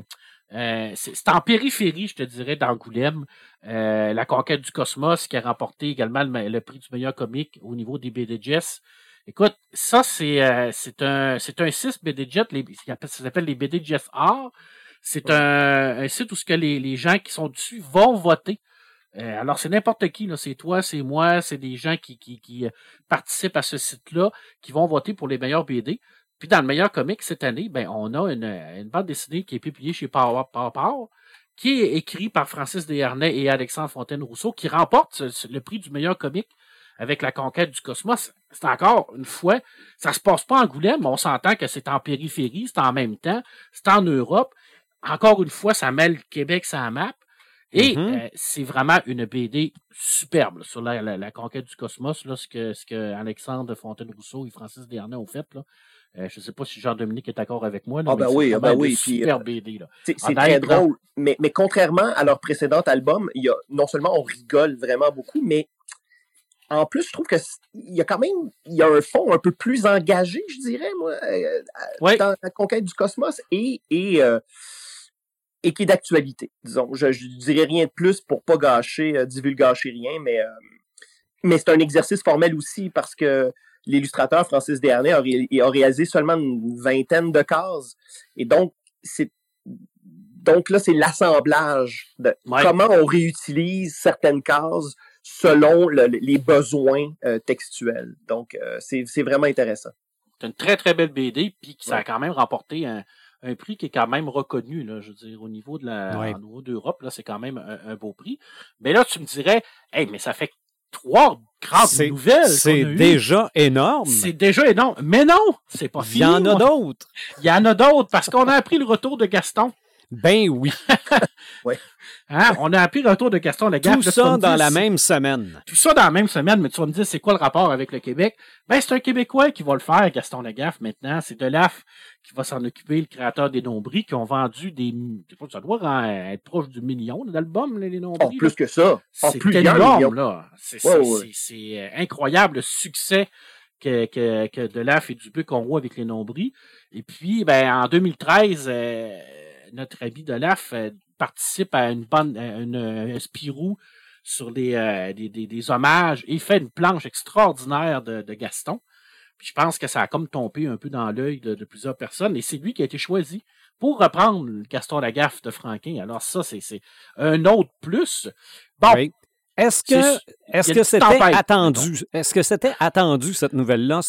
euh, c'est en périphérie, je te dirais, d'Angoulême. la conquête du cosmos qui a remporté également le, prix du meilleur comique au niveau des BDJS. Écoute, ça, c'est euh, un, un site BDJet, les, ça s'appelle les BDJet R. C'est un, un, site où ce que les, les, gens qui sont dessus vont voter. Euh, alors, c'est n'importe qui, là. C'est toi, c'est moi, c'est des gens qui, qui, qui, euh, participent à ce site-là, qui vont voter pour les meilleurs BD. Puis dans le meilleur comic cette année, ben, on a une, une bande dessinée qui est publiée chez Power Power, qui est écrite par Francis Desharnais et Alexandre Fontaine-Rousseau, qui remporte le prix du meilleur comic avec la conquête du cosmos, c'est encore une fois, ça se passe pas en Angoulême, mais on s'entend que c'est en périphérie, c'est en même temps, c'est en Europe. Encore une fois, ça mêle Québec ça map. Et mm-hmm. c'est vraiment une BD superbe sur la, conquête du cosmos, là, ce que, ce que Alexandre Fontaine-Rousseau et Francis Desharnais ont fait. Là. Euh, je ne sais pas si Jean-Dominique est d'accord avec moi. ah ben oui, ah ben oui. Super BD. C'est très drôle. Mais, mais contrairement à leur précédent album, il y a, non seulement on rigole vraiment beaucoup, mais en plus, je trouve qu'il y a quand même il y a un fond un peu plus engagé, je dirais, moi, euh, dans la conquête du cosmos et, et, euh, et qui est d'actualité. Disons, je, dirais rien de plus pour pas gâcher, euh, divulgacher rien, mais, mais c'est un exercice formel aussi parce que l'illustrateur Francis Dernier a, a, réalisé seulement une vingtaine de cases. Et donc, c'est donc là, c'est l'assemblage de comment on réutilise certaines cases selon les besoins euh, textuels. Donc, euh, c'est vraiment intéressant. C'est une très, très belle BD, puis ça a quand même remporté un, prix qui est quand même reconnu, là, je veux dire, au niveau de la, niveau d'Europe, là, c'est quand même un, beau prix. Mais là, tu me dirais, hey, mais ça fait trois grandes nouvelles. C'est déjà énorme. C'est déjà énorme. Mais non, c'est pas fini. Il y en a d'autres. Il y en a d'autres parce qu'on a appris le retour de Gaston. Ben oui. Hein? On a appris le retour de Gaston Lagaffe. Tout ça dans la même semaine. Tout ça dans la même semaine, mais tu vas me dire, c'est quoi le rapport avec le Québec? Ben, c'est un Québécois qui va le faire, Gaston Lagaffe, maintenant. C'est Delaf qui va s'en occuper, le créateur des nombris, qui ont vendu des. Ça doit être proche du million d'albums, les nombris. En plus que ça. C'est énorme, là. C'est euh, incroyable le succès que, que, que Delaf et Dubuc ont avec les nombris. Et puis, ben, en 2013, notre ami Delaf euh, participe à une bande, une, un Spirou sur euh, des, des, hommages et fait une planche extraordinaire de, Gaston. Puis je pense que ça a comme tombé un peu dans l'œil de, plusieurs personnes et c'est lui qui a été choisi pour reprendre Gaston Lagaffe de Franquin. Alors ça, c'est un autre plus. Bon. Est-ce que est-ce que c'était attendu? Est-ce que c'était attendu cette nouvelle-là?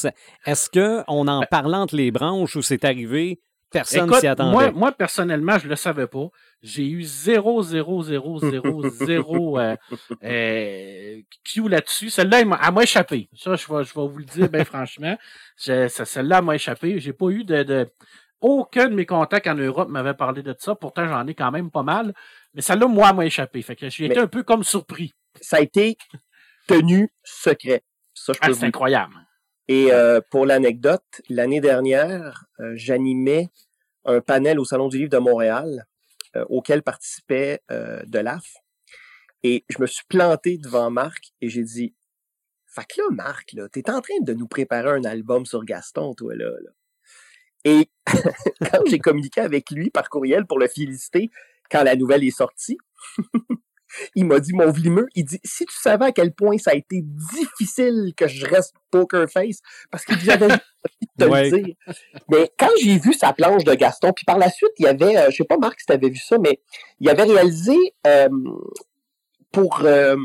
Est-ce qu'on en parle entre les branches ou c'est arrivé Personne s'y attendait. Moi, moi, personnellement, je ne le savais pas. J'ai eu 0, 0, 0, 0, 0 euh, euh, Q là-dessus. Celle-là, elle m'a échappé. Ça, je vais, je vais vous le dire bien franchement. Celle-là m'a échappé. J'ai pas eu de, de, Aucun de mes contacts en Europe m'avait parlé de ça. Pourtant, j'en ai quand même pas mal. Mais celle-là, moi, m'a échappé. Fait que j'ai été un peu comme surpris. Ça a été tenu secret. Ça, je ah, C'est incroyable. Et euh, pour l'anecdote, l'année dernière, euh, j'animais un panel au Salon du Livre de Montréal euh, auquel participait de l'AF. Et je me suis planté devant Marc et j'ai dit Fait que là, Marc, là, t'es en train de nous préparer un album sur Gaston, toi, là. là. Et quand j'ai communiqué avec lui par courriel pour le féliciter quand la nouvelle est sortie, il m'a dit, mon vlimeux, il dit, si tu savais à quel point ça a été difficile que je reste poker face, parce qu'il j'avais envie de te le dire. Mais quand j'ai vu sa planche de Gaston, puis par la suite, il y avait, euh, je sais pas Marc si tu avais vu ça, mais il avait réalisé euh, pour euh,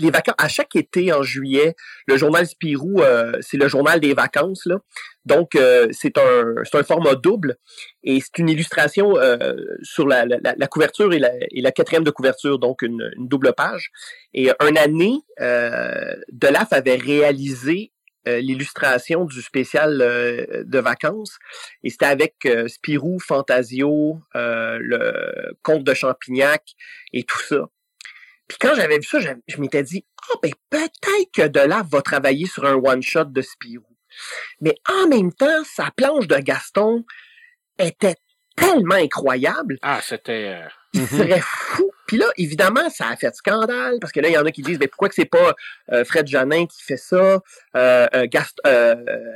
les vacances, à chaque été en juillet, le journal Spirou, euh, c'est le journal des vacances. Là. Donc, euh, c'est un, un format double et c'est une illustration sur la, la, couverture et la, et la quatrième de couverture, donc une, une double page. Et une année, Delaf avait réalisé l'illustration du spécial de vacances. Et c'était avec Spirou, Fantasio, le Comte de Champignac et tout ça. Puis quand j'avais vu ça, je, m'étais dit, ah oh, ben peut-être que Delaf va travailler sur un one-shot de Spirou. Mais en même temps, sa planche de Gaston était tellement incroyable. Ah, c'était... Euh, il mhm. serait fou. Puis là, évidemment, ça a fait scandale, parce que là, il y en a qui disent, mais pourquoi que c'est pas euh, Fred Janin qui fait ça? Euh, euh,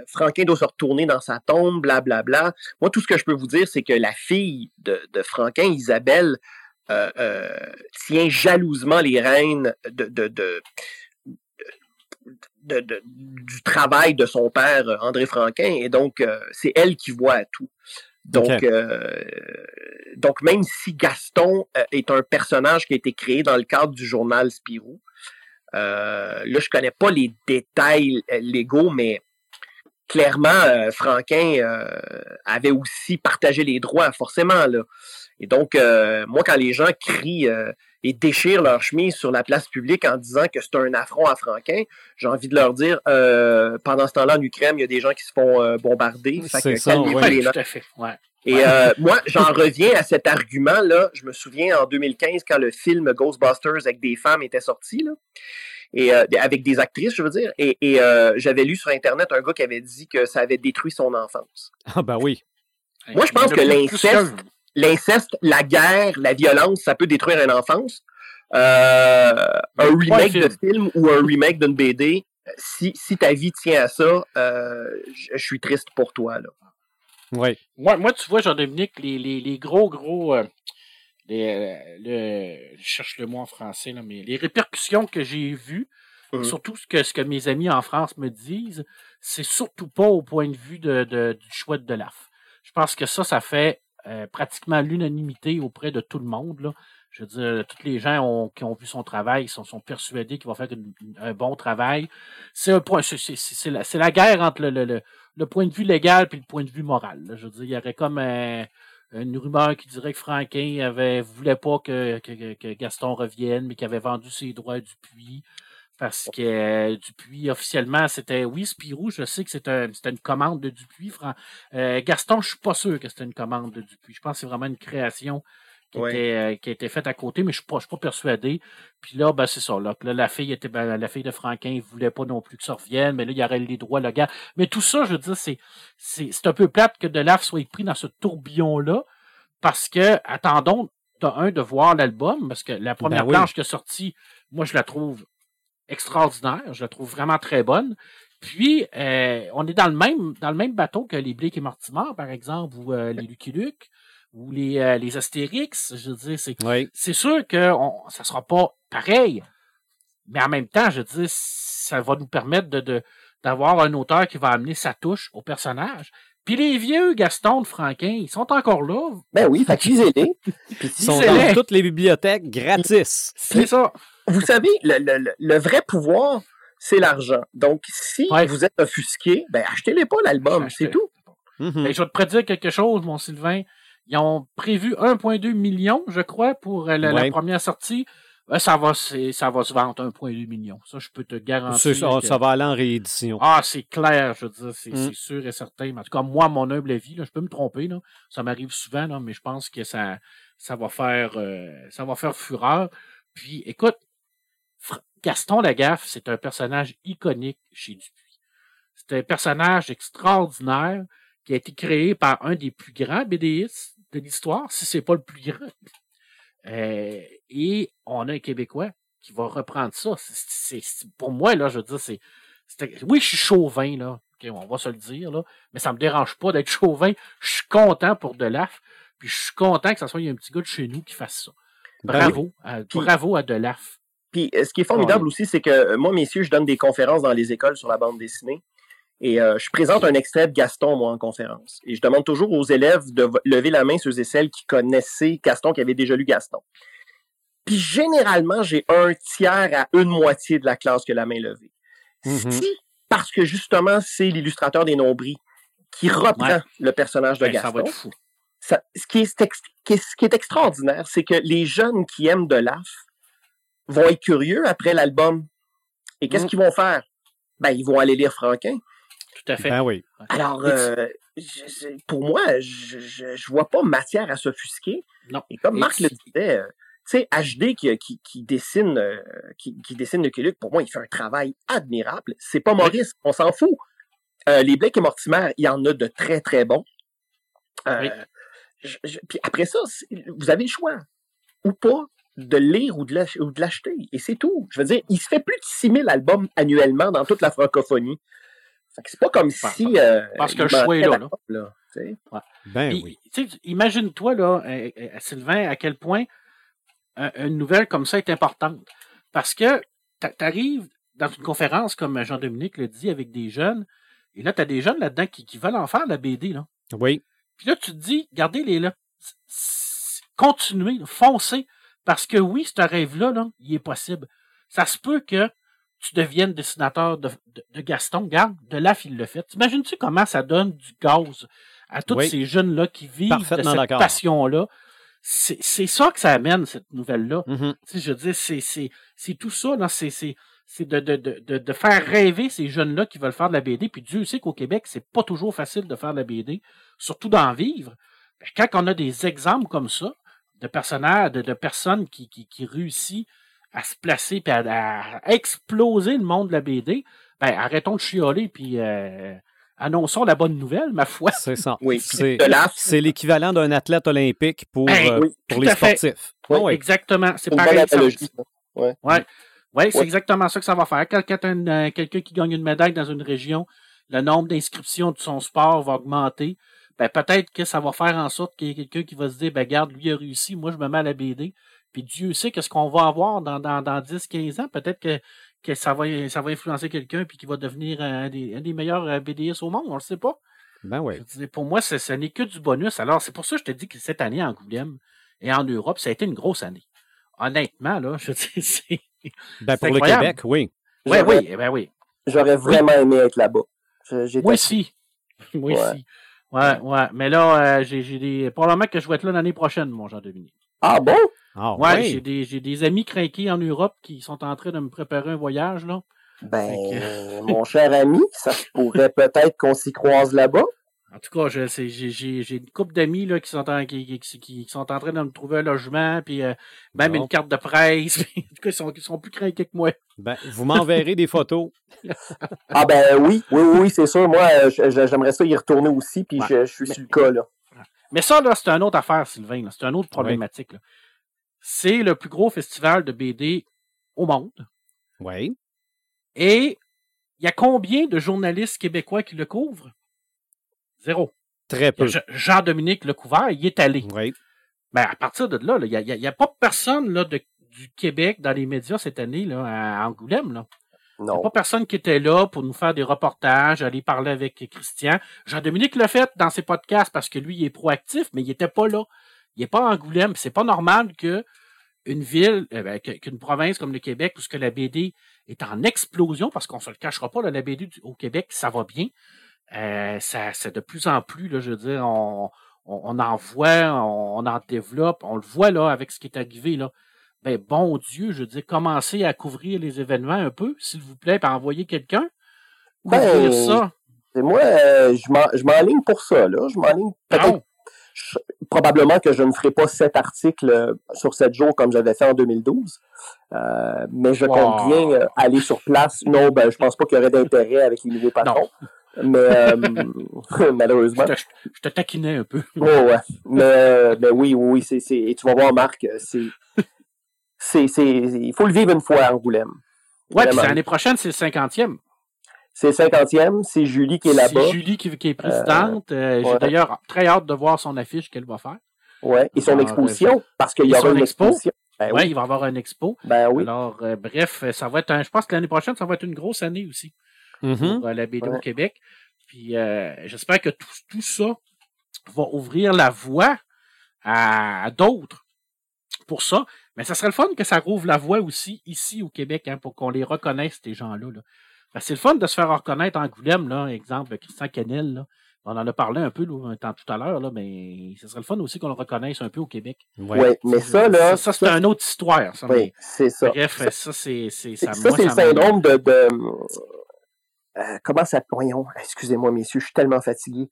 Franquin doit se retourner dans sa tombe, blablabla. Bla, bla. Moi, tout ce que je peux vous dire, c'est que la fille de, de Franquin, Isabelle, euh, euh, tient jalousement les rênes de, du travail de son père, André Franquin, et donc euh, c'est elle qui voit tout. Donc, donc même si Gaston est un personnage qui a été créé dans le cadre du journal Spirou, là je connais pas les détails légaux, mais clairement Franquin avait aussi partagé les droits, forcément là. Et donc, euh, moi, quand les gens crient euh, et déchirent leur chemise sur la place publique en disant que c'est un affront à Franquin, j'ai envie de leur dire, euh, pendant ce temps-là, en Ukraine, il y a des gens qui se font bombarder. C'est ça, oui, tout à fait. Et euh, moi, j'en reviens à cet argument-là. Je me souviens en 2015, quand le film Ghostbusters avec des femmes était sorti, là, et euh, avec des actrices, je veux dire, et, euh, j'avais lu sur Internet un gars qui avait dit que ça avait détruit son enfance. Ah ben oui. Moi, je pense que l'inceste, l'inceste, la guerre, la violence, ça peut détruire une enfance. un remake de film ou un remake d'une BD, si, si ta vie tient à ça, je suis triste pour toi. Là. Oui. Moi, moi, tu vois, Jean-Dominique, les, les, les, gros, gros. Euh, les, euh, le, je cherche le mot en français, là, mais les répercussions que j'ai vues, mmh. surtout ce que, ce que mes amis en France me disent, c'est surtout pas au point de vue de, de, du choix de l'AF. Je pense que ça, ça fait euh, pratiquement l'unanimité auprès de tout le monde. Là. Je veux dire, tous les gens qui ont vu son travail sont, sont persuadés qu'il va faire un bon travail. C'est un point, c'est la, guerre entre le, point de vue légal et le point de vue moral. Je veux dire, il y aurait comme une rumeur qui dirait que Franquin avait voulait pas que Gaston revienne, mais qu'il avait vendu ses droits du puits. Parce que euh, Dupuis, officiellement, c'était oui, Spirou, je sais que c'était une commande de Dupuis. Euh, Gaston, je suis pas sûr que c'était une commande de Dupuis. Je pense que c'est vraiment une création qui, était, euh, qui a été faite à côté, mais je ne suis, pas persuadé. Puis là, ben, c'est ça. Là, la fille était ben, la fille de Franquin ne voulait pas non plus que ça revienne, mais là, il y aurait les droits le gars. Mais tout ça, je veux dire, c'est, c'est, un peu plate que Delaf soit pris dans ce tourbillon-là, parce que, attendons, t'as un, de voir l'album, parce que la première ben planche qui est sortie, moi, je la trouve extraordinaire, je la trouve vraiment très bonne. Puis, euh, on est dans le même dans le même bateau que les Blake et Mortimer, par exemple, ou euh, les Lucky Luke ou les, euh, les Astérix, je veux dire, c'est c'est sûr que on, ça sera pas pareil, mais en même temps, je veux dire, ça va nous permettre de, d'avoir un auteur qui va amener sa touche au personnage. Puis les vieux Gaston de Franquin, ils sont encore là. Ben oui, fait qu'ils Ils sont dans toutes les bibliothèques gratis. C'est ça. Vous savez, le, le, le vrai pouvoir, c'est l'argent. Donc, si vous êtes offusqué, ben achetez-les pas l'album, c'est tout. Mm-hmm. je vais te prédire quelque chose, mon Sylvain. Ils ont prévu 1,2 million, je crois, pour euh, la, première sortie. Euh, ça va, ça va se vendre 1,2 million. Ça, je peux te garantir. Ça, va aller en réédition. Ah, c'est clair, je veux dire, c'est mm. sûr et certain. en tout cas, moi, mon humble avis, là, je peux me tromper, là, ça m'arrive souvent, là, mais je pense que ça, ça va faire, euh, ça va faire fureur. Puis, écoute, Gaston Lagaffe, c'est un personnage iconique chez Dupuis. C'est un personnage extraordinaire qui a été créé par un des plus grands BDistes de l'histoire, si c'est pas le plus grand. Euh, et on a un Québécois qui va reprendre ça. C'est, pour moi, là, je veux dire, c'est. Oui, je suis chauvin, là. on va se le dire, là. Mais ça me dérange pas d'être chauvin. Je suis content pour Delaf. Puis je suis content que ce soit un petit gars de chez nous qui fasse ça. Ben bravo. à, bravo à Delaf. Puis ce qui est formidable aussi, c'est que moi, messieurs, je donne des conférences dans les écoles sur la bande dessinée. Et euh, je présente un extrait de Gaston, moi, en conférence. Et je demande toujours aux élèves de lever la main ceux et celles qui connaissaient Gaston, qui avaient déjà lu Gaston. Puis généralement, j'ai un tiers à une moitié de la classe qui a la main levée. Mm-hmm. Si, parce que justement, c'est l'illustrateur des nombris qui reprend le personnage de Gaston. Ça va être fou. ce, qui est, ce qui est extraordinaire, c'est que les jeunes qui aiment de l'AF vont être curieux après l'album. Et qu'est-ce mm. qu'ils vont faire? Ben, ils vont aller lire Franquin. Tout à fait. Ben oui. Alors, euh, pour moi, je ne vois pas matière à s'offusquer. Non. Et comme Marc le disait, euh, tu sais, HD qui, qui, qui dessine euh, qui, qui, dessine Lucky Luke, pour moi, il fait un travail admirable. C'est pas Maurice, on s'en fout. les Blake et Mortimer, il y en a de très, très bons. puis après ça, vous avez le choix ou pas de lire ou de l'acheter. Et c'est tout. Je veux dire, il se fait plus de 6000 albums annuellement dans toute la francophonie. C'est pas comme si. Euh, parce que le choix est là. là. ben oui. Imagine-toi, là, euh, euh, Sylvain, à quel point une nouvelle comme ça est importante. Parce que tu arrives dans une conférence, comme Jean-Dominique le dit, avec des jeunes, et là, tu as des jeunes là-dedans qui, qui, veulent en faire la BD. Là. Oui. Puis là, tu te dis, gardez les là. Continuez, foncez. Parce que oui, ce rêve-là, là, il est possible. Ça se peut que tu deviennes dessinateur de, de, Gaston. Garde, de là, il le fait. T'imagines-tu comment ça donne du gaz à tous ces jeunes-là qui vivent de cette passion-là? C'est ça que ça amène, cette nouvelle-là. Mm-hmm. Je veux dire, c'est tout ça. C'est de, de, de, de, faire rêver ces jeunes-là qui veulent faire de la BD. Puis Dieu sait qu'au Québec, c'est pas toujours facile de faire de la BD, surtout d'en vivre. Quand on a des exemples comme ça, de personnages, de, personnes qui, qui, qui réussissent à se placer et à, exploser le monde de la BD, ben arrêtons de chioler puis euh, annonçons la bonne nouvelle, ma foi. C'est ça. Oui, c'est l'équivalent d'un athlète olympique pour, ben, euh, pour les sportifs. Oui, exactement. C'est pareil. Oui, ouais. ouais, c'est exactement ça que ça va faire. Quand, quand euh, quelqu'un qui gagne une médaille dans une région, le nombre d'inscriptions de son sport va augmenter. Ben, peut-être que ça va faire en sorte qu'il y ait quelqu'un qui va se dire, ben, garde, lui a réussi, moi, je me mets à la BD. Puis Dieu sait qu'est-ce qu'on va avoir dans, dans, dans 10, 15 ans. Peut-être que, que ça va, ça va influencer quelqu'un puis qu'il va devenir un des, un des meilleurs euh, BDS au monde. On le sait pas. Ben oui. Pour moi, ce n'est que du bonus. Alors, c'est pour ça que je te dis que cette année, en Angoulême et en Europe, ça a été une grosse année. Honnêtement, là, je dis, c'est. Ben, pour le Québec, oui. Oui, oui, ben oui. J'aurais vraiment aimé être là-bas. Moi aussi. Moi aussi. Ouais, ouais. Mais là, euh, j'ai des. Probablement que je vais être là l'année prochaine, mon Jean-Dominique. Ah bon? Ah, ouais, j'ai des, des, amis craqués en Europe qui sont en train de me préparer un voyage, là. Ben, mon cher ami, ça pourrait peut-être qu'on s'y croise là-bas. En tout cas, j'ai une couple d'amis qui sont en qui, qui, sont en train de me trouver un logement, puis euh, même une carte de presse. en tout cas, ils sont, ils sont plus craqués que moi. Ben, vous m'enverrez des photos. ah ben oui, oui, oui, c'est sûr. Moi, euh, j'aimerais ça y retourner aussi, puis je, suis sur le cas là. Mais ça, là, c'est une autre affaire, Sylvain. C'est une autre problématique. C'est le plus gros festival de BD au monde. Oui. Et il y a combien de journalistes québécois qui le couvrent? Zéro. Très peu. Jean-Dominique Lecouvert, il est allé. Oui. Ben, à partir de là, il n'y a, y a, pas personne là, de, du Québec dans les médias cette année là, à Angoulême. Là. Il n'y a pas personne qui était là pour nous faire des reportages, aller parler avec Christian. Jean-Dominique l'a fait dans ses podcasts parce que lui, il est proactif, mais il n'était pas là. Il n'est pas à Angoulême. C'est pas normal que une ville, euh, ben, qu'une province comme le Québec, où ce que la BD est en explosion, parce qu'on se le cachera pas, la BD au Québec, ça va bien. Euh, ça, c'est de plus en plus, là, je veux dire, on, on, en voit, on, en développe, on le voit là avec ce qui est arrivé là. Ben bon Dieu, je veux dire, commencez à couvrir les événements un peu, s'il vous plaît, par envoyer quelqu'un. Ben, ça. Moi, euh, je m'enligne pour ça, là. Je m'enligne peut-être. Probablement que je ne ferai pas sept articles euh, sur sept jours comme j'avais fait en 2012. Euh, mais je compte bien aller sur place. Non, ben, je pense pas qu'il y aurait d'intérêt avec les nouveaux patrons. Mais euh, malheureusement. Je te, taquinais un peu. Oh, ouais. Mais, euh, mais oui, oui, c'est, et tu vas voir, Marc, c'est, c'est, il faut le vivre une fois à Angoulême. Ouais, puis l'année prochaine, c'est le 50e. C'est le 50e, c'est Julie qui est là-bas. C'est Julie qui, est présidente. Euh, j'ai d'ailleurs très hâte de voir son affiche qu'elle va faire. Ouais, et son exposition, parce qu'il y aura une exposition. Ben oui, il va y avoir une expo. Ben oui. Alors, bref, ça va être un, je pense que l'année prochaine, ça va être une grosse année aussi. Mm-hmm. pour la BD au Québec. Puis euh, j'espère que tout, tout, ça va ouvrir la voie à, d'autres pour ça. Mais ça serait le fun que ça rouvre la voie aussi ici au Québec hein, pour qu'on les reconnaisse, ces gens-là. Là. C'est le fun de se faire reconnaître en Goulême, là, exemple Christian Kennel. Là. On en a parlé un peu là, tout à l'heure, là, mais ce serait le fun aussi qu'on le reconnaisse un peu au Québec. Oui, ouais, mais ça, là. Ça, c'est une autre histoire. Ça, oui, c'est ça. Bref, ça, c'est. Ça, ça c'est le syndrome de, de, euh, comment ça voyons excusez-moi messieurs je suis tellement fatigué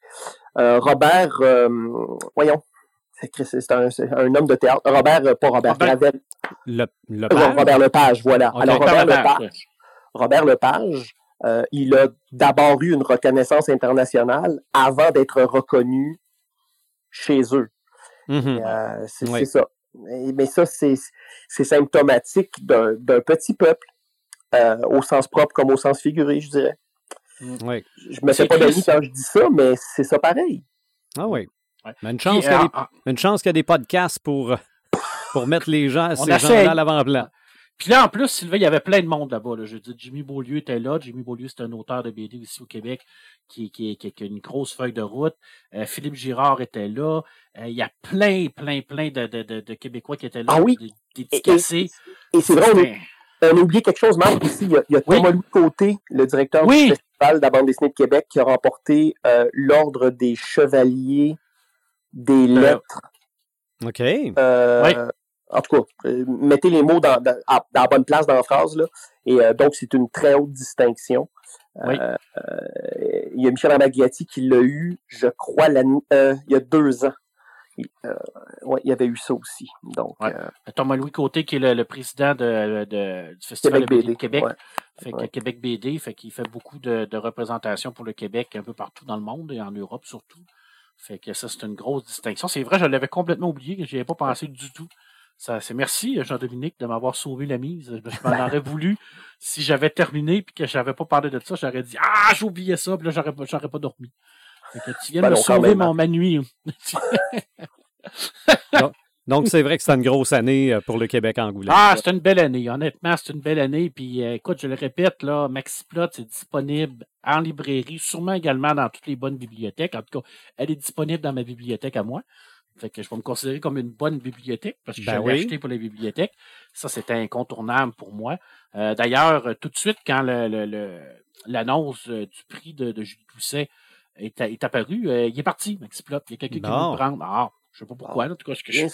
euh, Robert euh, voyons c'est un, un, homme de théâtre Robert pas Robert Robert le, Robert Lepage voilà alors Robert Lepage Robert Lepage il a d'abord eu une reconnaissance internationale avant d'être reconnu chez eux mm-hmm. c'est ça mais ça c'est symptomatique d'un petit peuple au sens propre comme au sens figuré, je dirais. Mm. Oui. Je me fais pas d'amis quand je dis ça, mais c'est ça pareil. Ah oui. Mais une chance qu'il y, a des, une chance qu'il y a des podcasts pour, pour mettre les gens, ces gens-là à l'avant-plan. Puis là, en plus, Sylvain, il y avait plein de monde là-bas. Là. Je dis, Jimmy Beaulieu était là. Jimmy Beaulieu, c'est un auteur de BD ici au Québec qui, qui, qui, qui a une grosse feuille de route. Euh, Philippe Girard était là. Euh, il y a plein, plein, plein de, de, de, Québécois qui étaient là. Ah oui. Dédicacés. Et, et c'est vrai, on a oublié quelque chose, Marc, ici. Il y a, il y a Thomas Louis Côté, le directeur du Festival de la bande dessinée de Québec, qui a remporté euh, l'Ordre des Chevaliers des euh, Lettres. OK. Euh, oui. En tout cas, mettez les mots dans, dans, dans, la bonne place dans la phrase. Là. Et donc, c'est une très haute distinction. Oui. il y a Michel Amagliati qui l'a eu, je crois, il y a deux ans. ouais, il y avait eu ça aussi. Donc, Thomas Louis Côté, qui est le, président de, du Festival Québec de BD, Québec. Fait que Québec BD, fait qu'il fait beaucoup de, de représentations pour le Québec un peu partout dans le monde et en Europe surtout. Fait que ça, c'est une grosse distinction. C'est vrai, je l'avais complètement oublié, que je n'y avais pas pensé du tout. C'est merci, Jean-Dominique, de m'avoir sauvé la mise. Je m'en aurais voulu. Si j'avais terminé et que je n'avais pas parlé de ça, j'aurais dit Ah, oublié ça, puis là, j'aurais, j'aurais pas dormi. Fait que tu viens de ben me sauver mon, ma nuit. Donc, c'est vrai que c'est une grosse année euh, pour le Québec Angoulême. Ah, c'est une belle année. Honnêtement, c'est une belle année. Puis, euh, écoute, je le répète, là, MaxiPlot, c'est disponible en librairie, sûrement également dans toutes les bonnes bibliothèques. En tout cas, elle est disponible dans ma bibliothèque à moi. Fait que je vais me considérer comme une bonne bibliothèque parce que ben j'ai acheté pour les bibliothèques. Ça, c'était incontournable pour moi. Euh, d'ailleurs, tout de suite, quand l'annonce le, du prix de, de Julie Pousset est, est apparue, il est parti, MaxiPlot. Il y a quelqu'un qui veut prendre. Ah, je sais pas pourquoi, en tout cas, que je,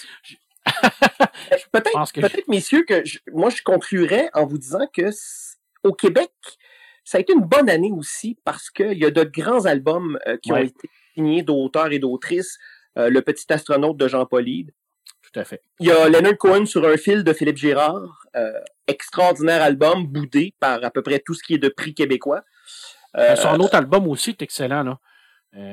peut-être, messieurs, que moi, je conclurais en vous disant que au Québec, ça a été une bonne année aussi parce qu'il y a de grands albums euh, qui ont été signés d'auteurs et d'autrices. Euh, le Petit astronaute de Jean Paulide. Tout à fait. Il y a Leonard Cohen sur un fil de Philippe Girard. Euh, extraordinaire album, boudé par à peu près tout ce qui est de prix québécois. son autre album aussi est excellent, là.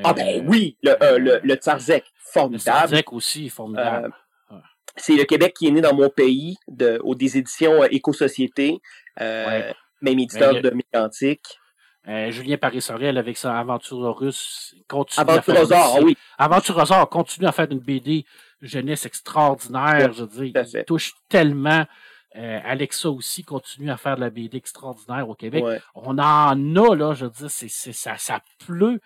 ah ben oui, le, le, le Tsarzek formidable. Le aussi, formidable. Euh, c'est le Québec qui est né dans mon pays, de, aux, des éditions euh, Éco-Société, euh, même éditeur de Mécantique. Euh, Julien Paris-Sorel avec sa Aventure russe continue Aventurosaure, oui. Continue à faire une BD jeunesse extraordinaire, je veux dire. Il touche tellement. Alexa aussi continue à faire de la BD extraordinaire au Québec. On en a, là, je veux dire, c'est, ça, ça pleut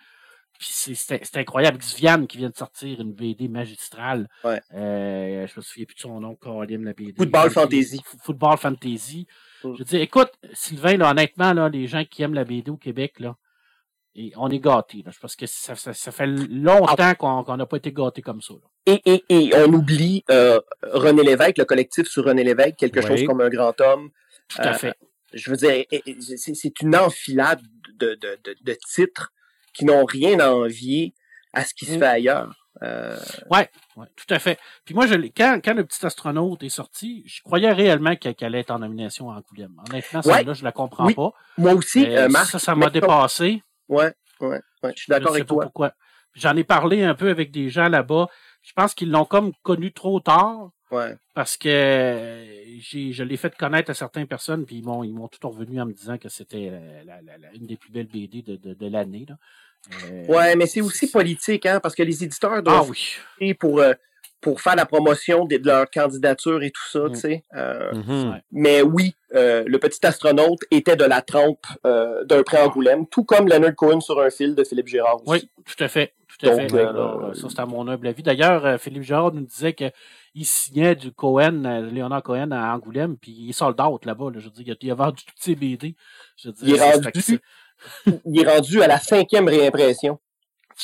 c'est incroyable. Xvian qui vient de sortir une BD magistrale. Ouais. Euh, je me souviens plus de son nom, Caroline, la BD. Football Fantasy. Football Fantasy. Mm. Je dis, écoute, Sylvain, là, honnêtement, là, les gens qui aiment la BD au Québec, là, et on est gâtés. Parce que ça, ça, ça fait longtemps ah. qu'on n'a pas été gâtés comme ça. Et, et, et, on oublie euh, René Lévesque, le collectif sur René Lévesque, quelque chose comme un grand homme. Tout à euh, fait. Je veux dire, c'est une enfilade de, de, de, de titres qui n'ont rien à envier à ce qui se mm. fait ailleurs. Euh... Ouais, ouais, tout à fait. Puis moi, je, quand, quand le petit astronaute est sorti, je croyais réellement qu'elle allait être en nomination en Angoulême. Honnêtement, ça, là je la comprends pas. Moi aussi, euh, ça, ça m'a dépassé. Ouais, ouais, ouais, je suis d'accord avec toi. Pourquoi. J'en ai parlé un peu avec des gens là-bas. Je pense qu'ils l'ont comme connu trop tard. Ouais. Parce que j'ai, je l'ai fait connaître à certaines personnes, puis ils m'ont, ils m'ont tout revenu en me disant que c'était une des plus belles BD de, de, de l'année. Euh, ouais, mais c'est aussi politique, hein, parce que les éditeurs doivent ah, pour, euh, pour faire la promotion de, leur candidature et tout ça, tu mm. sais. Euh, mm-hmm. Mais oui, le petit astronaute était de la trempe d'un pré Angoulême, tout comme Leonard Cohen sur un fil de Philippe Girard aussi. Oui, tout à fait. Tout à fait. ça, c'est à mon humble avis. D'ailleurs, Philippe Girard nous disait qu'il signait du Cohen, Léonard Cohen à Angoulême, puis il est sold out là-bas. je veux dire, il a, vendu toutes ses BD. Je veux dire, il est rendu il est rendu à la cinquième réimpression.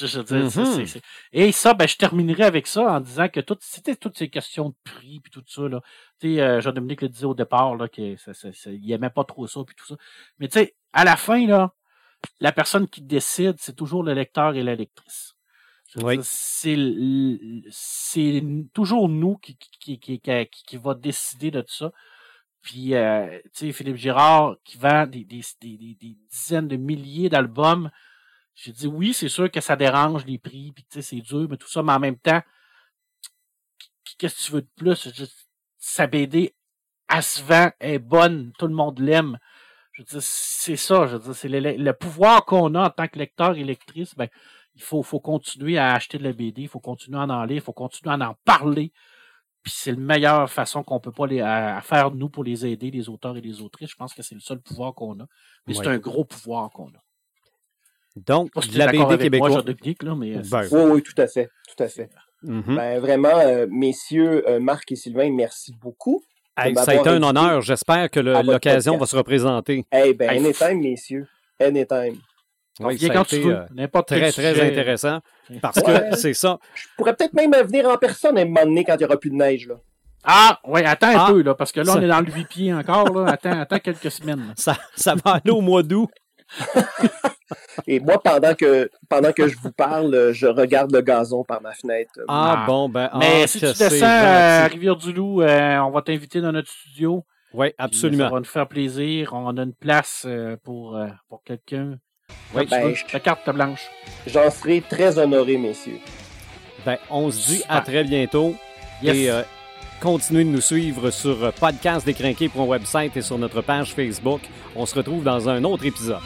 Mm-hmm. Et ça, ben, je terminerai avec ça en disant que tout, c'était toutes ces questions de prix puis tout ça. Là. Tu sais, euh, Jean-Dominique le disait au départ là, qu'il n'aimait pas trop ça puis tout ça. Mais tu sais, à la fin, là, la personne qui décide, c'est toujours le lecteur et la lectrice. C'est, c'est toujours nous qui, qui, qui, qui, qui va décider de tout ça. Puis, euh, tu sais, Philippe Girard qui vend des, dizaines de milliers d'albums. J'ai dit oui, c'est sûr que ça dérange les prix, puis tu sais, c'est dur, mais tout ça, mais en même temps, qu'est-ce que tu veux de plus? sa BD, elle se vend, est bonne, tout le monde l'aime. Je veux dire, c'est ça, je veux dire, c'est le, le, pouvoir qu'on a en tant que lecteur et lectrice, ben, il faut, faut continuer à acheter de la BD, il faut continuer à en lire, il faut continuer à en parler. Puis c'est la meilleure façon qu'on peut pas les, à, faire nous pour les aider, les auteurs et les autrices. Je pense que c'est le seul pouvoir qu'on a. Mais c'est un gros pouvoir qu'on a. Donc, la BD québécoise. là, mais, euh, ben, oui, oui, tout à fait. Tout à fait. Mm-hmm. ben, vraiment, euh, messieurs euh, Marc et Sylvain, merci beaucoup. ça a été un honneur. J'espère que l'occasion va se représenter. Eh hey, ben, anytime, messieurs. Anytime. Oui, ça a été euh, très, très intéressant. Parce que c'est ça. Je pourrais peut-être même venir en personne et m'emmener quand il n'y aura plus de neige. Là. Ah, oui, attends un ah, peu, là, parce que là, on est dans le 8 pieds encore. Là. Attends, attends quelques semaines. Ça, ça va aller au mois d'août. Et moi, pendant que, pendant que je vous parle, je regarde le gazon par ma fenêtre. Ah, ah. bon, ben. Mais ah, si tu descends à Rivière-du-Loup, euh, on va t'inviter dans notre studio. Oui, absolument. ça va nous faire plaisir. On a une place euh, pour, euh, pour quelqu'un. Oui, ben, la carte blanche. J'en serai très honoré, messieurs. Ben, on se dit à très bientôt. Et continuez de nous suivre sur Podcast Décrinqué pour un website et sur notre page Facebook. On se retrouve dans un autre épisode.